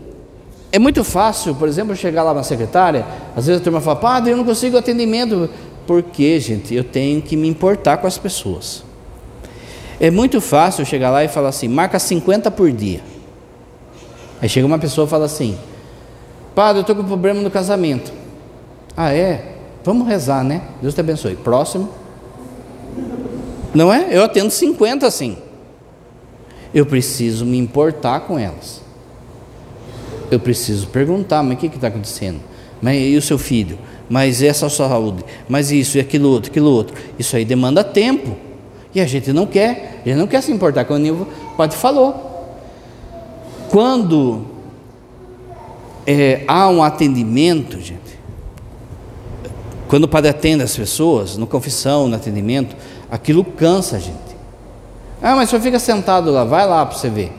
é muito fácil, por exemplo, chegar lá na secretária, às vezes a turma fala, padre, eu não consigo atendimento. Porque, gente, eu tenho que me importar com as pessoas. É muito fácil chegar lá e falar assim: marca 50 por dia. Aí chega uma pessoa e fala assim: Padre, eu estou com problema no casamento. Ah, é? Vamos rezar, né? Deus te abençoe. Próximo. Não é? Eu atendo 50 assim. Eu preciso me importar com elas. Eu preciso perguntar: mas o que está acontecendo? Mas e o seu filho? mas essa saúde, mas isso e aquilo outro, aquilo outro. Isso aí demanda tempo. E a gente não quer, a gente não quer se importar, como o Padre falou. Quando é, há um atendimento, gente, quando o padre atende as pessoas, no confissão, no atendimento, aquilo cansa a gente. Ah, mas só fica sentado lá, vai lá para você ver.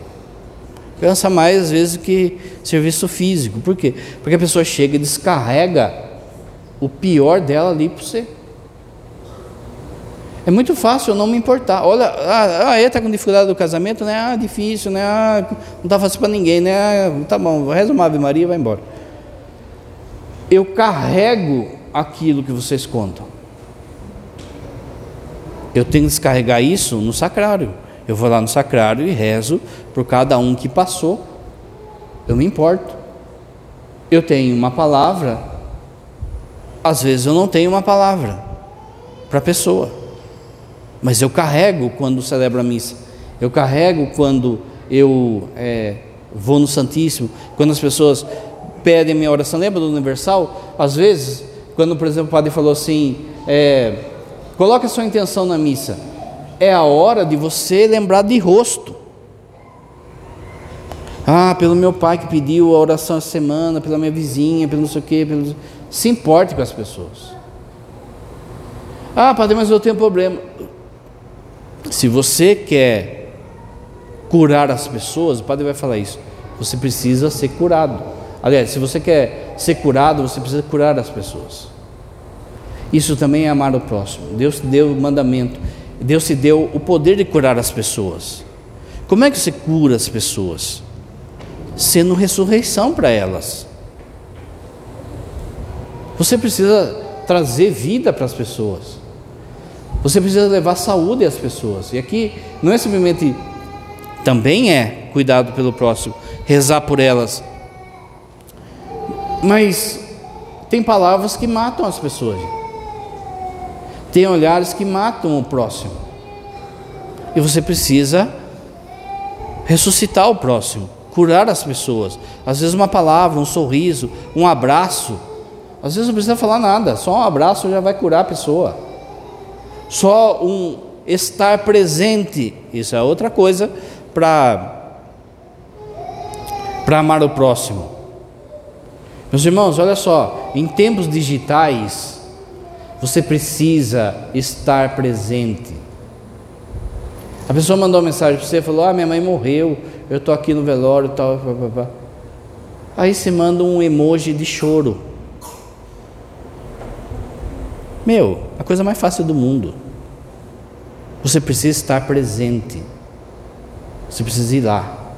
Cansa mais às vezes que serviço físico. Por quê? Porque a pessoa chega e descarrega o pior dela ali para você. É muito fácil eu não me importar. Olha, ah, ah está com dificuldade do casamento, né? Ah, difícil, né? Ah, não está fácil para ninguém, né? Ah, tá bom, reza uma Ave Maria e vai embora. Eu carrego aquilo que vocês contam. Eu tenho que descarregar isso no sacrário. Eu vou lá no sacrário e rezo por cada um que passou. Eu me importo. Eu tenho uma palavra às vezes eu não tenho uma palavra para a pessoa, mas eu carrego quando celebro a missa, eu carrego quando eu é, vou no Santíssimo, quando as pessoas pedem a minha oração. Lembra do Universal? Às vezes, quando, por exemplo, o padre falou assim: é, coloque a sua intenção na missa, é a hora de você lembrar de rosto. Ah, pelo meu pai que pediu a oração essa semana, pela minha vizinha, pelo não sei o quê, pelo se importe com as pessoas. Ah, padre, mas eu tenho um problema. Se você quer curar as pessoas, o padre vai falar isso. você precisa ser curado. Aliás, se você quer ser curado, você precisa curar as pessoas. Isso também é amar o próximo. Deus te deu o mandamento. Deus te deu o poder de curar as pessoas. Como é que você cura as pessoas? Sendo ressurreição para elas. Você precisa trazer vida para as pessoas. Você precisa levar saúde às pessoas. E aqui não é simplesmente também é cuidado pelo próximo, rezar por elas. Mas tem palavras que matam as pessoas. Tem olhares que matam o próximo. E você precisa ressuscitar o próximo, curar as pessoas. Às vezes uma palavra, um sorriso, um abraço. Às vezes não precisa falar nada, só um abraço já vai curar a pessoa. Só um estar presente, isso é outra coisa para para amar o próximo. Meus irmãos, olha só, em tempos digitais, você precisa estar presente. A pessoa mandou uma mensagem para você e falou: Ah, minha mãe morreu, eu estou aqui no velório e tal. Pá, pá, pá. Aí você manda um emoji de choro. Meu, a coisa mais fácil do mundo. Você precisa estar presente. Você precisa ir lá.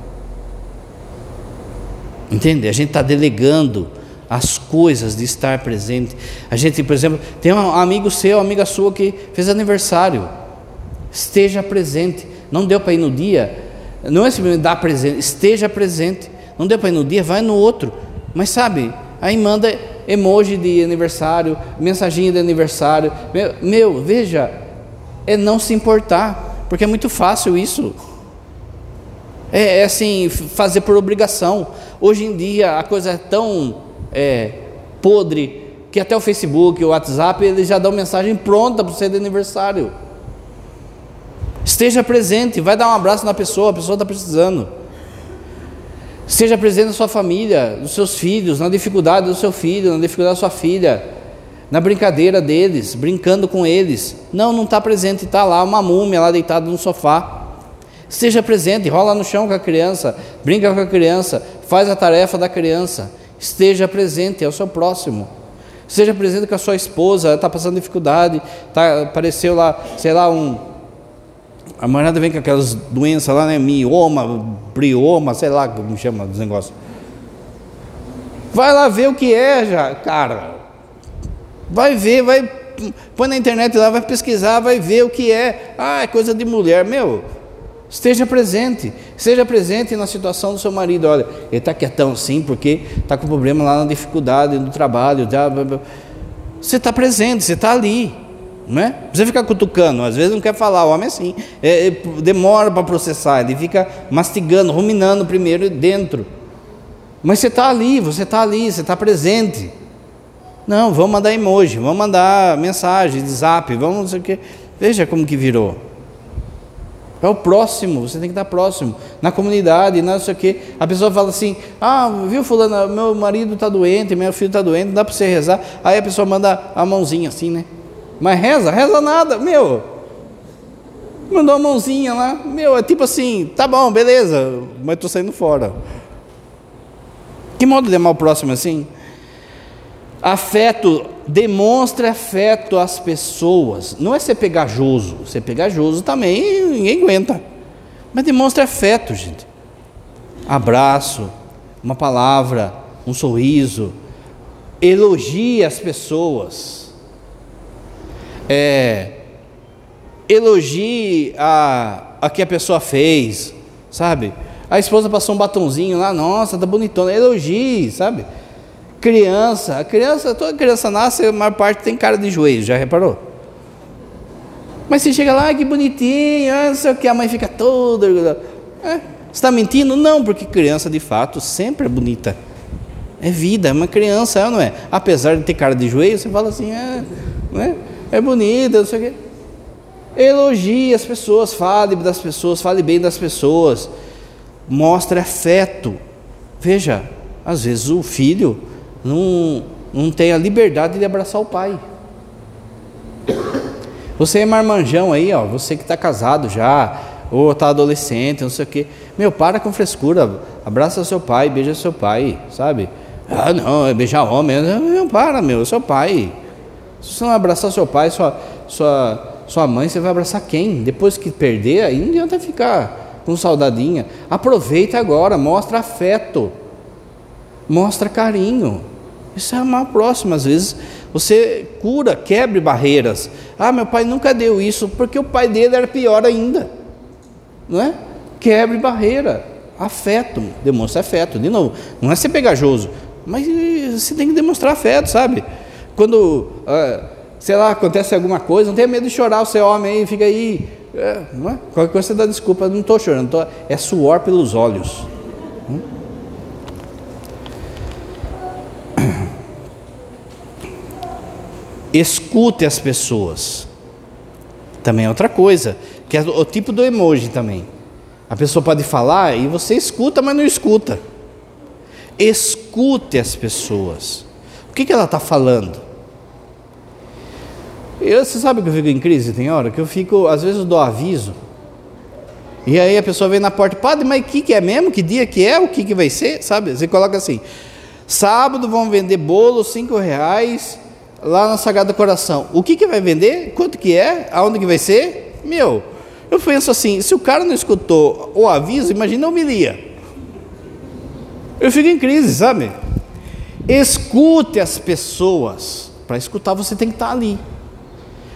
Entende? A gente está delegando as coisas de estar presente. A gente, por exemplo, tem um amigo seu, amiga sua que fez aniversário. Esteja presente. Não deu para ir no dia, não é simplesmente dar presente, esteja presente. Não deu para ir no dia, vai no outro. Mas sabe, aí manda emoji de aniversário, mensaginha de aniversário. Meu, meu, veja, é não se importar, porque é muito fácil isso. É, é assim, fazer por obrigação. Hoje em dia a coisa é tão é, podre que até o Facebook, o WhatsApp, eles já dão mensagem pronta para você de aniversário. Esteja presente, vai dar um abraço na pessoa, a pessoa está precisando. Esteja presente na sua família, nos seus filhos, na dificuldade do seu filho, na dificuldade da sua filha, na brincadeira deles, brincando com eles. Não, não está presente, está lá uma múmia lá deitada no sofá. Esteja presente, rola no chão com a criança, brinca com a criança, faz a tarefa da criança. Esteja presente, é o seu próximo. Esteja presente com a sua esposa, está passando dificuldade, tá, apareceu lá, sei lá, um. A mulherada vem com aquelas doenças lá, né? Mioma, brioma, sei lá como chama os negócios. Vai lá ver o que é, já, cara. Vai ver, vai. Põe na internet lá, vai pesquisar, vai ver o que é. Ah, é coisa de mulher. Meu, Esteja presente, esteja presente na situação do seu marido. Olha, ele está quietão assim porque está com problema lá na dificuldade no trabalho. Você está presente, você está ali. Não é? Precisa ficar cutucando, às vezes não quer falar, o homem é assim, é, é, demora para processar, ele fica mastigando, ruminando primeiro dentro. Mas você está ali, você está ali, você está presente. Não, vamos mandar emoji, vamos mandar mensagem zap, vamos não sei o quê. Veja como que virou. É o próximo, você tem que estar próximo. Na comunidade, não sei o quê. A pessoa fala assim: Ah, viu, Fulano, meu marido está doente, meu filho está doente, dá para você rezar. Aí a pessoa manda a mãozinha assim, né? Mas reza, reza nada, meu. Mandou a mãozinha lá, meu, é tipo assim: Tá bom, beleza, mas estou saindo fora. Que modo de amar o próximo assim? Afeto, demonstre afeto às pessoas. Não é ser pegajoso. Ser pegajoso também ninguém aguenta. Mas demonstre afeto, gente. Abraço, uma palavra, um sorriso. Elogie as pessoas. É, elogie a, a que a pessoa fez, sabe? A esposa passou um batonzinho lá, nossa, tá bonitona. Elogie, sabe? Criança, a criança, toda criança nasce, a maior parte tem cara de joelho, já reparou? Mas você chega lá, que bonitinho, ah, não sei o que, a mãe fica toda. É, você está mentindo? Não, porque criança de fato sempre é bonita. É vida, é uma criança, é não é? Apesar de ter cara de joelho, você fala assim, é, é, é bonita, não sei o quê. Elogie as pessoas, fale das pessoas, fale bem das pessoas, mostre afeto. Veja, às vezes o filho não, não tem a liberdade de abraçar o pai. Você é marmanjão aí, ó, você que está casado já, ou está adolescente, não sei o quê. Meu, para com frescura, abraça seu pai, beija seu pai, sabe? Ah, não, é beijar homem, não, para, meu, é seu pai. Se você não abraçar seu pai, sua, sua, sua mãe, você vai abraçar quem? Depois que perder, aí não adianta ficar com saudadinha. Aproveita agora, mostra afeto, mostra carinho. Isso é mal próximo, às vezes você cura, quebre barreiras. Ah, meu pai nunca deu isso, porque o pai dele era pior ainda. Não é? Quebre barreira. Afeto, demonstra afeto. De novo, não é ser pegajoso, mas você tem que demonstrar afeto, sabe? Quando, ah, sei lá, acontece alguma coisa, não tenha medo de chorar, você é homem aí, fica aí. É, não é? Qualquer coisa você dá desculpa, não estou chorando, tô, é suor pelos olhos. Escute as pessoas. Também é outra coisa, que é o tipo do emoji também. A pessoa pode falar e você escuta, mas não escuta. Escute as pessoas. O que, que ela está falando? Eu, você sabe que eu fico em crise, tem hora que eu fico, às vezes eu dou aviso, e aí a pessoa vem na porta, padre, mas o que, que é mesmo? Que dia que é? O que, que vai ser? Sabe? Você coloca assim, sábado vão vender bolo, cinco reais, lá na Sagrada Coração. O que, que vai vender? Quanto que é? Aonde que vai ser? Meu, eu penso assim, se o cara não escutou o aviso, imagina a homilia. Eu fico em crise, sabe? Escute as pessoas. Para escutar, você tem que estar ali.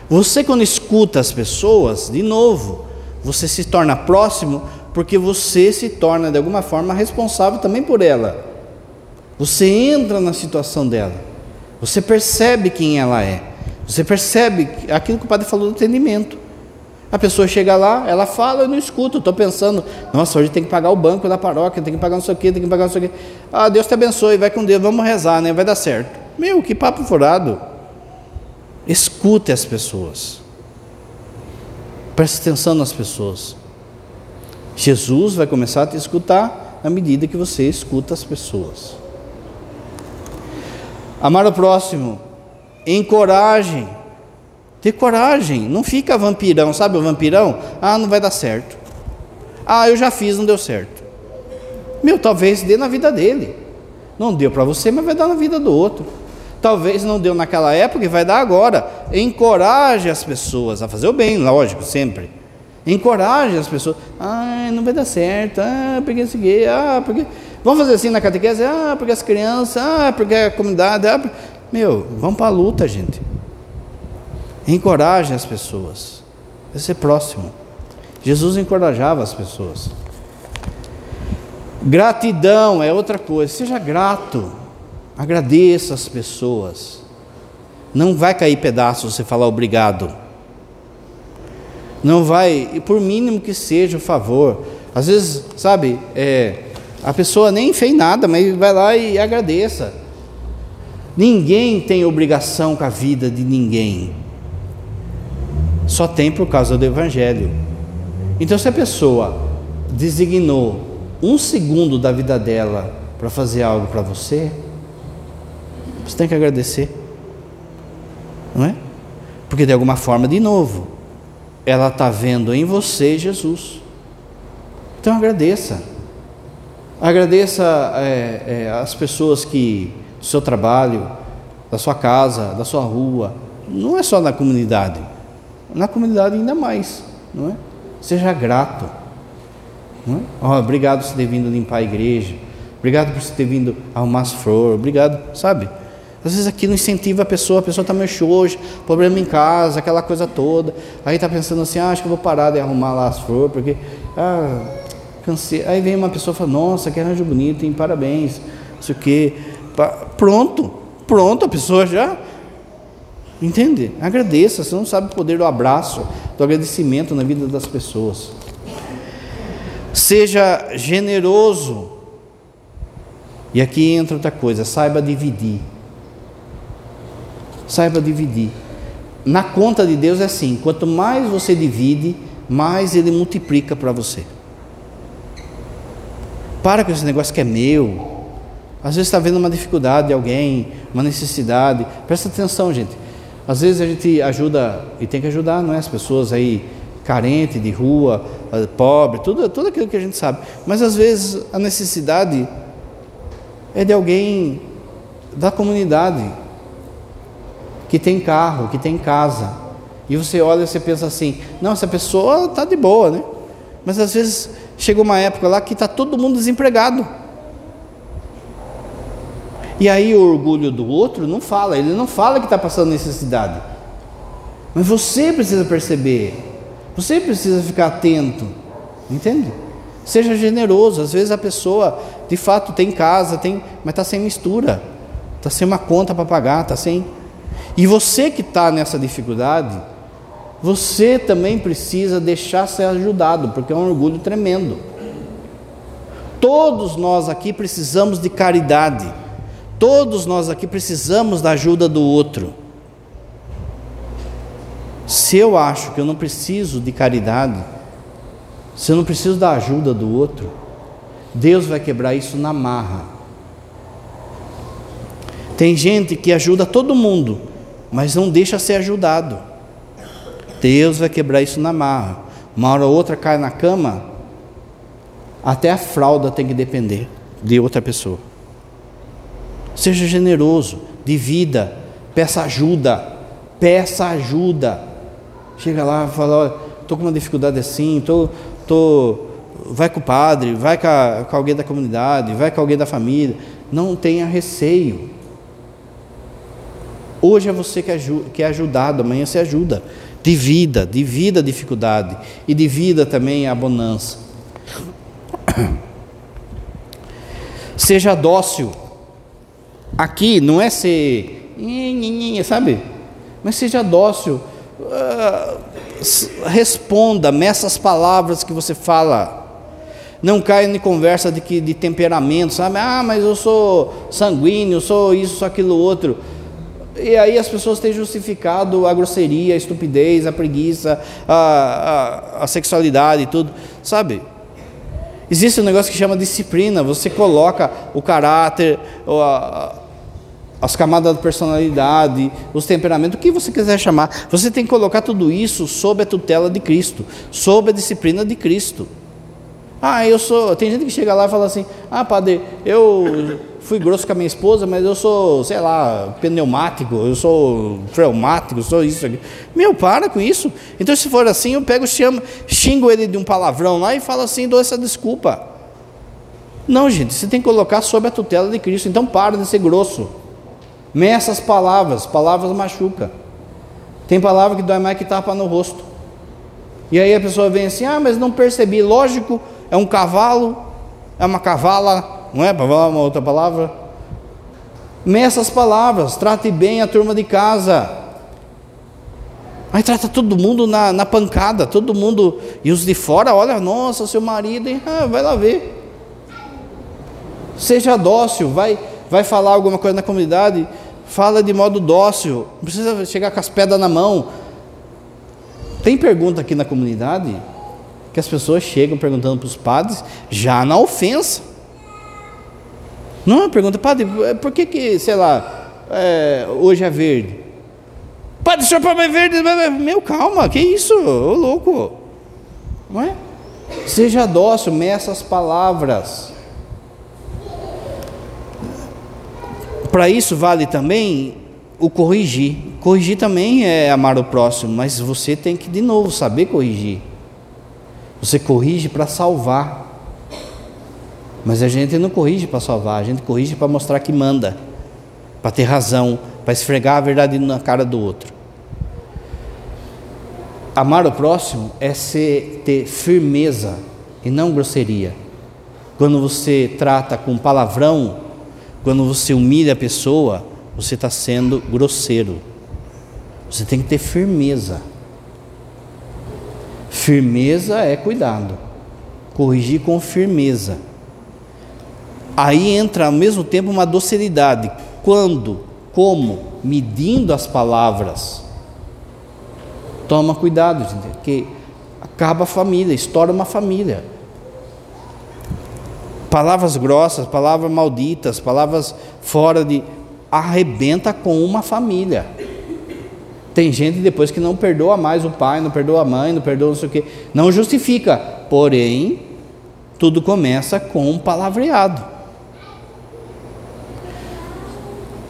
Você, quando escuta as pessoas, de novo, você se torna próximo, porque você se torna, de alguma forma, responsável também por ela. Você entra na situação dela. Você percebe quem ela é. Você percebe aquilo que o padre falou do atendimento. A pessoa chega lá, ela fala, eu não escuto, estou pensando, nossa, hoje tem que pagar o banco da paróquia, tem que pagar não sei o quê, tem que pagar não sei o quê. Ah, Deus te abençoe, vai com Deus, vamos rezar, né? Vai dar certo. Meu, que papo furado. Escute as pessoas. Preste atenção nas pessoas. Jesus vai começar a te escutar à medida que você escuta as pessoas. Amar o próximo, encoraje ter coragem, não fica vampirão, sabe o vampirão? Ah, não vai dar certo. Ah, eu já fiz, não deu certo. Meu, talvez dê na vida dele. Não deu para você, mas vai dar na vida do outro. Talvez não deu naquela época e vai dar agora. Encoraje as pessoas a fazer o bem, lógico, sempre. Encoraje as pessoas. Ah, não vai dar certo. Ah, porque esse gay. Ah, porque. Vamos fazer assim na catequese? Ah, porque as crianças. Ah, porque a comunidade. Ah, Meu, vamos para a luta, gente. Encoraje as pessoas. Vai ser próximo. Jesus encorajava as pessoas. Gratidão é outra coisa. Seja grato. Agradeça as pessoas. Não vai cair pedaço você falar obrigado. Não vai, por mínimo que seja o favor. Às vezes, sabe, é, a pessoa nem fez nada, mas vai lá e agradeça. Ninguém tem obrigação com a vida de ninguém só tem por causa do Evangelho. Então, se a pessoa designou um segundo da vida dela para fazer algo para você, você tem que agradecer, não é? Porque de alguma forma, de novo, ela está vendo em você Jesus. Então agradeça. Agradeça é, é, as pessoas que do seu trabalho, da sua casa, da sua rua, não é só na comunidade na comunidade ainda mais, não é? Seja grato. Não é? Oh, obrigado por ter vindo limpar a igreja. Obrigado por ter vindo arrumar as flores. Obrigado, sabe? Às vezes aquilo incentiva a pessoa, a pessoa está meio xoxa, problema em casa, aquela coisa toda. Aí está pensando assim, ah, acho que vou parar de arrumar lá as flores, porque ah, cansei. Aí vem uma pessoa e fala, nossa, que arranjo bonito, hein? parabéns, não sei o. Pronto, pronto, a pessoa já Entende? Agradeça, você não sabe o poder do abraço, do agradecimento na vida das pessoas. Seja generoso. E aqui entra outra coisa, saiba dividir. Saiba dividir. Na conta de Deus é assim: quanto mais você divide, mais Ele multiplica para você. Para com esse negócio que é meu. Às vezes está vendo uma dificuldade de alguém, uma necessidade. Presta atenção, gente. Às vezes a gente ajuda, e tem que ajudar, não é? As pessoas aí carente, de rua, pobre, tudo, tudo aquilo que a gente sabe. Mas às vezes a necessidade é de alguém da comunidade que tem carro, que tem casa. E você olha e você pensa assim: não, essa pessoa está de boa, né? Mas às vezes chega uma época lá que está todo mundo desempregado. E aí o orgulho do outro não fala, ele não fala que está passando necessidade. Mas você precisa perceber, você precisa ficar atento, entende? Seja generoso. Às vezes a pessoa de fato tem casa, tem, mas está sem mistura, está sem uma conta para pagar, está sem. E você que está nessa dificuldade, você também precisa deixar ser ajudado, porque é um orgulho tremendo. Todos nós aqui precisamos de caridade. Todos nós aqui precisamos da ajuda do outro. Se eu acho que eu não preciso de caridade, se eu não preciso da ajuda do outro, Deus vai quebrar isso na marra. Tem gente que ajuda todo mundo, mas não deixa ser ajudado. Deus vai quebrar isso na marra. Uma hora ou outra cai na cama, até a fralda tem que depender de outra pessoa. Seja generoso, divida, peça ajuda, peça ajuda. Chega lá e fala, olha, estou com uma dificuldade assim, tô, tô, vai com o padre, vai com, a, com alguém da comunidade, vai com alguém da família. Não tenha receio. Hoje é você que é ajudado, amanhã você ajuda. Divida, divida a dificuldade e divida também a bonança. Seja dócil Aqui não é ser, sabe? Mas seja dócil. Uh, responda, meça as palavras que você fala. Não caia em conversa de, que, de temperamento, sabe? Ah, mas eu sou sanguíneo, sou isso, sou aquilo outro. E aí as pessoas têm justificado a grosseria, a estupidez, a preguiça, a, a, a sexualidade e tudo, sabe? Existe um negócio que chama disciplina. Você coloca o caráter, a, as camadas da personalidade, os temperamentos, o que você quiser chamar. Você tem que colocar tudo isso sob a tutela de Cristo, sob a disciplina de Cristo. Ah, eu sou. Tem gente que chega lá e fala assim: Ah, padre, eu fui grosso com a minha esposa, mas eu sou, sei lá, pneumático, eu sou traumático, sou isso aqui. Meu, para com isso. Então, se for assim, eu pego, chamo, xingo ele de um palavrão lá e falo assim, dou essa desculpa. Não, gente, você tem que colocar sob a tutela de Cristo. Então, para de ser grosso. Meça as palavras, palavras machuca. Tem palavra que dói mais que tapa no rosto. E aí a pessoa vem assim: ah, mas não percebi. Lógico, é um cavalo, é uma cavala, não é? Para falar uma outra palavra. Meça as palavras, trate bem a turma de casa. Aí trata todo mundo na, na pancada, todo mundo. E os de fora, olha, nossa, seu marido, hein? Ah, vai lá ver. Seja dócil, vai vai falar alguma coisa na comunidade, fala de modo dócil, não precisa chegar com as pedras na mão. Tem pergunta aqui na comunidade que as pessoas chegam perguntando para os padres já na ofensa. Não, é pergunta, padre, é, por que que, sei lá, é, hoje é verde? Padre, o senhor pode é verde? Meu, calma, que isso, ô louco. Não é? Seja dócil, meça as palavras. Para isso vale também o corrigir. Corrigir também é amar o próximo, mas você tem que de novo saber corrigir. Você corrige para salvar. Mas a gente não corrige para salvar, a gente corrige para mostrar que manda, para ter razão, para esfregar a verdade na cara do outro. Amar o próximo é ser, ter firmeza e não grosseria. Quando você trata com palavrão, quando você humilha a pessoa, você está sendo grosseiro. Você tem que ter firmeza. Firmeza é cuidado. Corrigir com firmeza. Aí entra ao mesmo tempo uma docilidade. Quando? Como? Medindo as palavras. Toma cuidado, gente, porque acaba a família, estoura uma família palavras grossas, palavras malditas, palavras fora de. arrebenta com uma família. Tem gente depois que não perdoa mais o pai, não perdoa a mãe, não perdoa não sei o quê. Não justifica. Porém, tudo começa com um palavreado.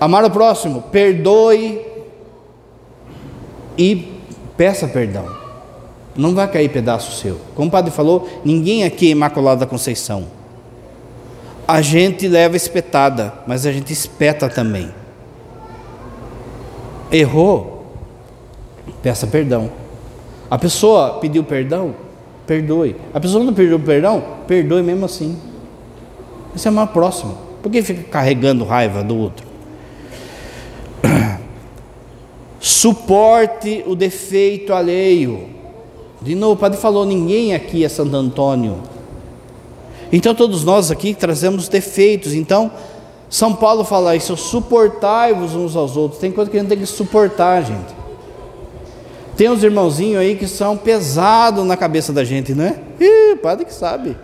Amar o próximo, perdoe e peça perdão. Não vai cair pedaço seu. Como o padre falou, ninguém aqui é imaculado da Conceição. A gente leva espetada, mas a gente espeta também. Errou, peça perdão. A pessoa pediu perdão, perdoe. A pessoa não pediu perdão, perdoe mesmo assim. Isso é mais próximo. Por que fica carregando raiva do outro? Suporte o defeito alheio. De novo, o padre falou: ninguém aqui é Santo Antônio. Então, todos nós aqui trazemos defeitos. Então, São Paulo fala isso: suportai-vos uns aos outros. Tem coisa que a gente tem que suportar, gente. Tem uns irmãozinhos aí que são pesados na cabeça da gente, não é? Ih, padre que sabe.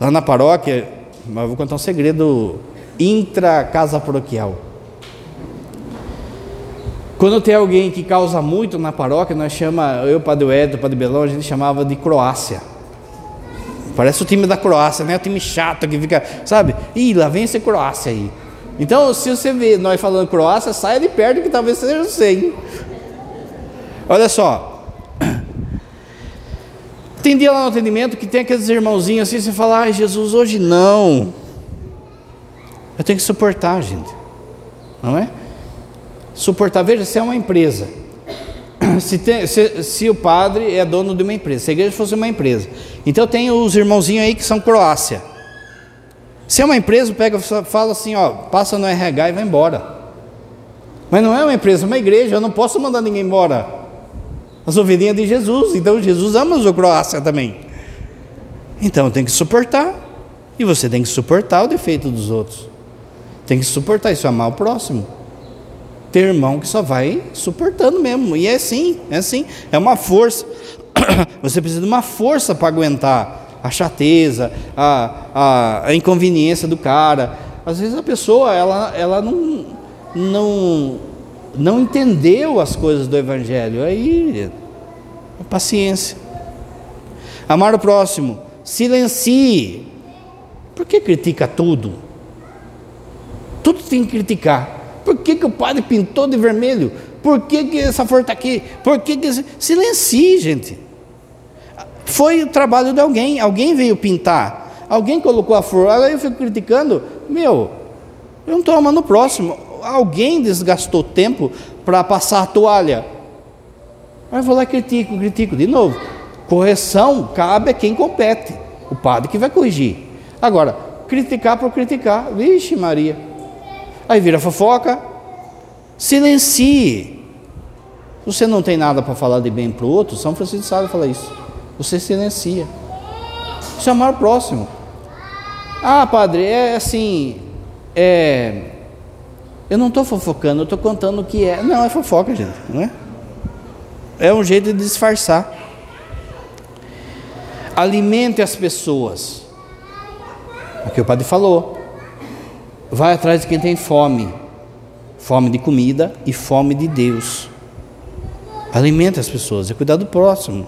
Lá na paróquia, mas vou contar um segredo intra-casa paroquial. Quando tem alguém que causa muito na paróquia, nós chama, eu, Padre Edson, Padre Belão, a gente chamava de Croácia. Parece o time da Croácia, né? O time chato que fica, sabe? Ih, lá vem esse Croácia aí. Então, se você vê nós falando Croácia, saia de perto que talvez seja você, hein? Olha só. Tem dia lá no atendimento que tem aqueles irmãozinhos assim, você fala, ai Jesus, hoje não. Eu tenho que suportar, gente. Não é? Suportar, veja, se é uma empresa. Se, tem, se, se, o padre é dono de uma empresa, se a igreja fosse uma empresa. Então tem os irmãozinhos aí que são Croácia. Se é uma empresa, pega, fala assim, ó, passa no RH e vai embora. Mas não é uma empresa, é uma igreja, eu não posso mandar ninguém embora. As ovelhinhas de Jesus, então Jesus ama os Croácia também. Então tem que suportar. E você tem que suportar o defeito dos outros. Tem que suportar isso, amar o próximo ter irmão que só vai suportando mesmo. E é assim, é assim, é uma força. Você precisa de uma força para aguentar a chateza, a, a, a, inconveniência do cara. Às vezes a pessoa ela, ela não, não, não entendeu as coisas do Evangelho. Aí, paciência. Amar o próximo, silencie. Por que critica tudo? Tudo tem que criticar. Por que, que o padre pintou de vermelho? Por que, que essa flor está aqui? Por que, que. Silencie, gente. Foi o trabalho de alguém. Alguém veio pintar. Alguém colocou a flor. Aí eu fico criticando. Meu, eu não estou amando o próximo. Alguém desgastou tempo para passar a toalha. Aí eu vou lá e critico, critico. De novo, correção cabe a quem compete. O padre que vai corrigir. Agora, criticar por criticar. Vixe, Maria. Aí vira fofoca. Silencie. Você não tem nada para falar de bem para o outro, São Francisco de Sales fala isso. Você silencia. Chamar o próximo. Ah, padre, é assim. É, eu não estou fofocando, eu estou contando o que é. Não, é fofoca, gente, não é? É um jeito de disfarçar. Alimente as pessoas. É o que o padre falou. Vai atrás de quem tem fome, fome de comida e fome de Deus. Alimenta as pessoas, é cuidar do próximo,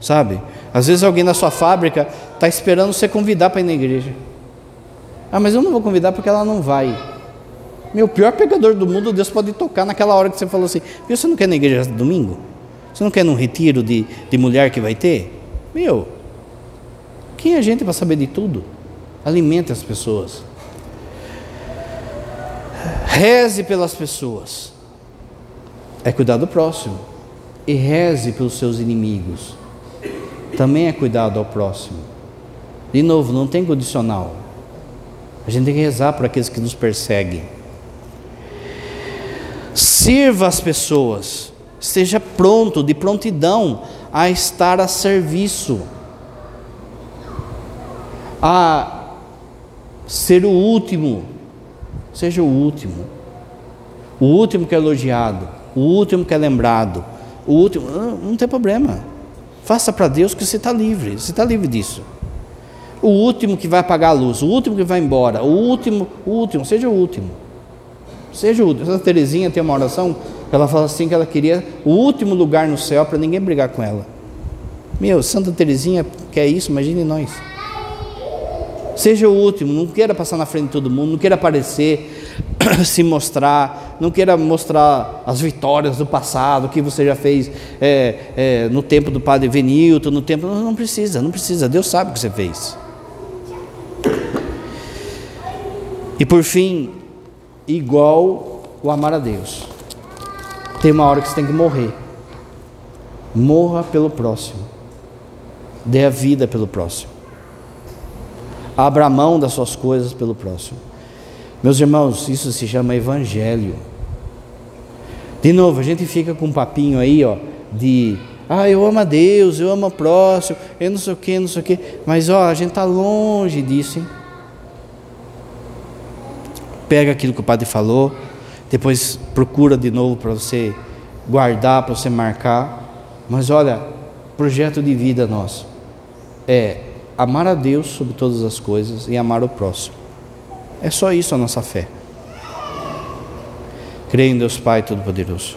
sabe? Às vezes alguém na sua fábrica está esperando você convidar para ir na igreja. Ah, mas eu não vou convidar porque ela não vai. Meu pior pecador do mundo, Deus pode tocar naquela hora que você falou assim: Viu, você não quer ir na igreja domingo? Você não quer num retiro de, de mulher que vai ter? Meu, quem é a gente para saber de tudo? Alimenta as pessoas. Reze pelas pessoas. É cuidar do próximo. E reze pelos seus inimigos. Também é cuidado ao próximo. De novo, não tem condicional. A gente tem que rezar para aqueles que nos perseguem. Sirva as pessoas. Esteja pronto, de prontidão a estar a serviço. A ser o último seja o último. O último que é elogiado, o último que é lembrado, o último. Não, não tem problema. Faça para Deus que você está livre, você está livre disso. O último que vai apagar a luz, o último que vai embora, o último, o último, seja o último. Seja o último. Santa Teresinha tem uma oração, Ela fala assim que ela queria o último lugar no céu para ninguém brigar com ela. Meu, Santa Teresinha quer isso, imagine nós. Seja o último, não queira passar na frente de todo mundo, não queira aparecer, se mostrar, não queira mostrar as vitórias do passado, que você já fez é, é, no tempo do padre Venilton, no tempo. Não, não precisa, não precisa, Deus sabe o que você fez. E por fim, igual o amar a Deus. Tem uma hora que você tem que morrer. Morra pelo próximo. Dê a vida pelo próximo. Abra mão das suas coisas pelo próximo. Meus irmãos, isso se chama evangelho. De novo, a gente fica com um papinho aí, ó, de ah, eu amo a Deus, eu amo o próximo, eu não sei o que, não sei o que, mas ó, a gente está longe disso, hein? Pega aquilo que o padre falou, depois procura de novo para você guardar, para você marcar. Mas olha, projeto de vida nosso é amar a Deus sobre todas as coisas e amar o próximo. É só isso a nossa fé. Creio em Deus Pai Todo-Poderoso.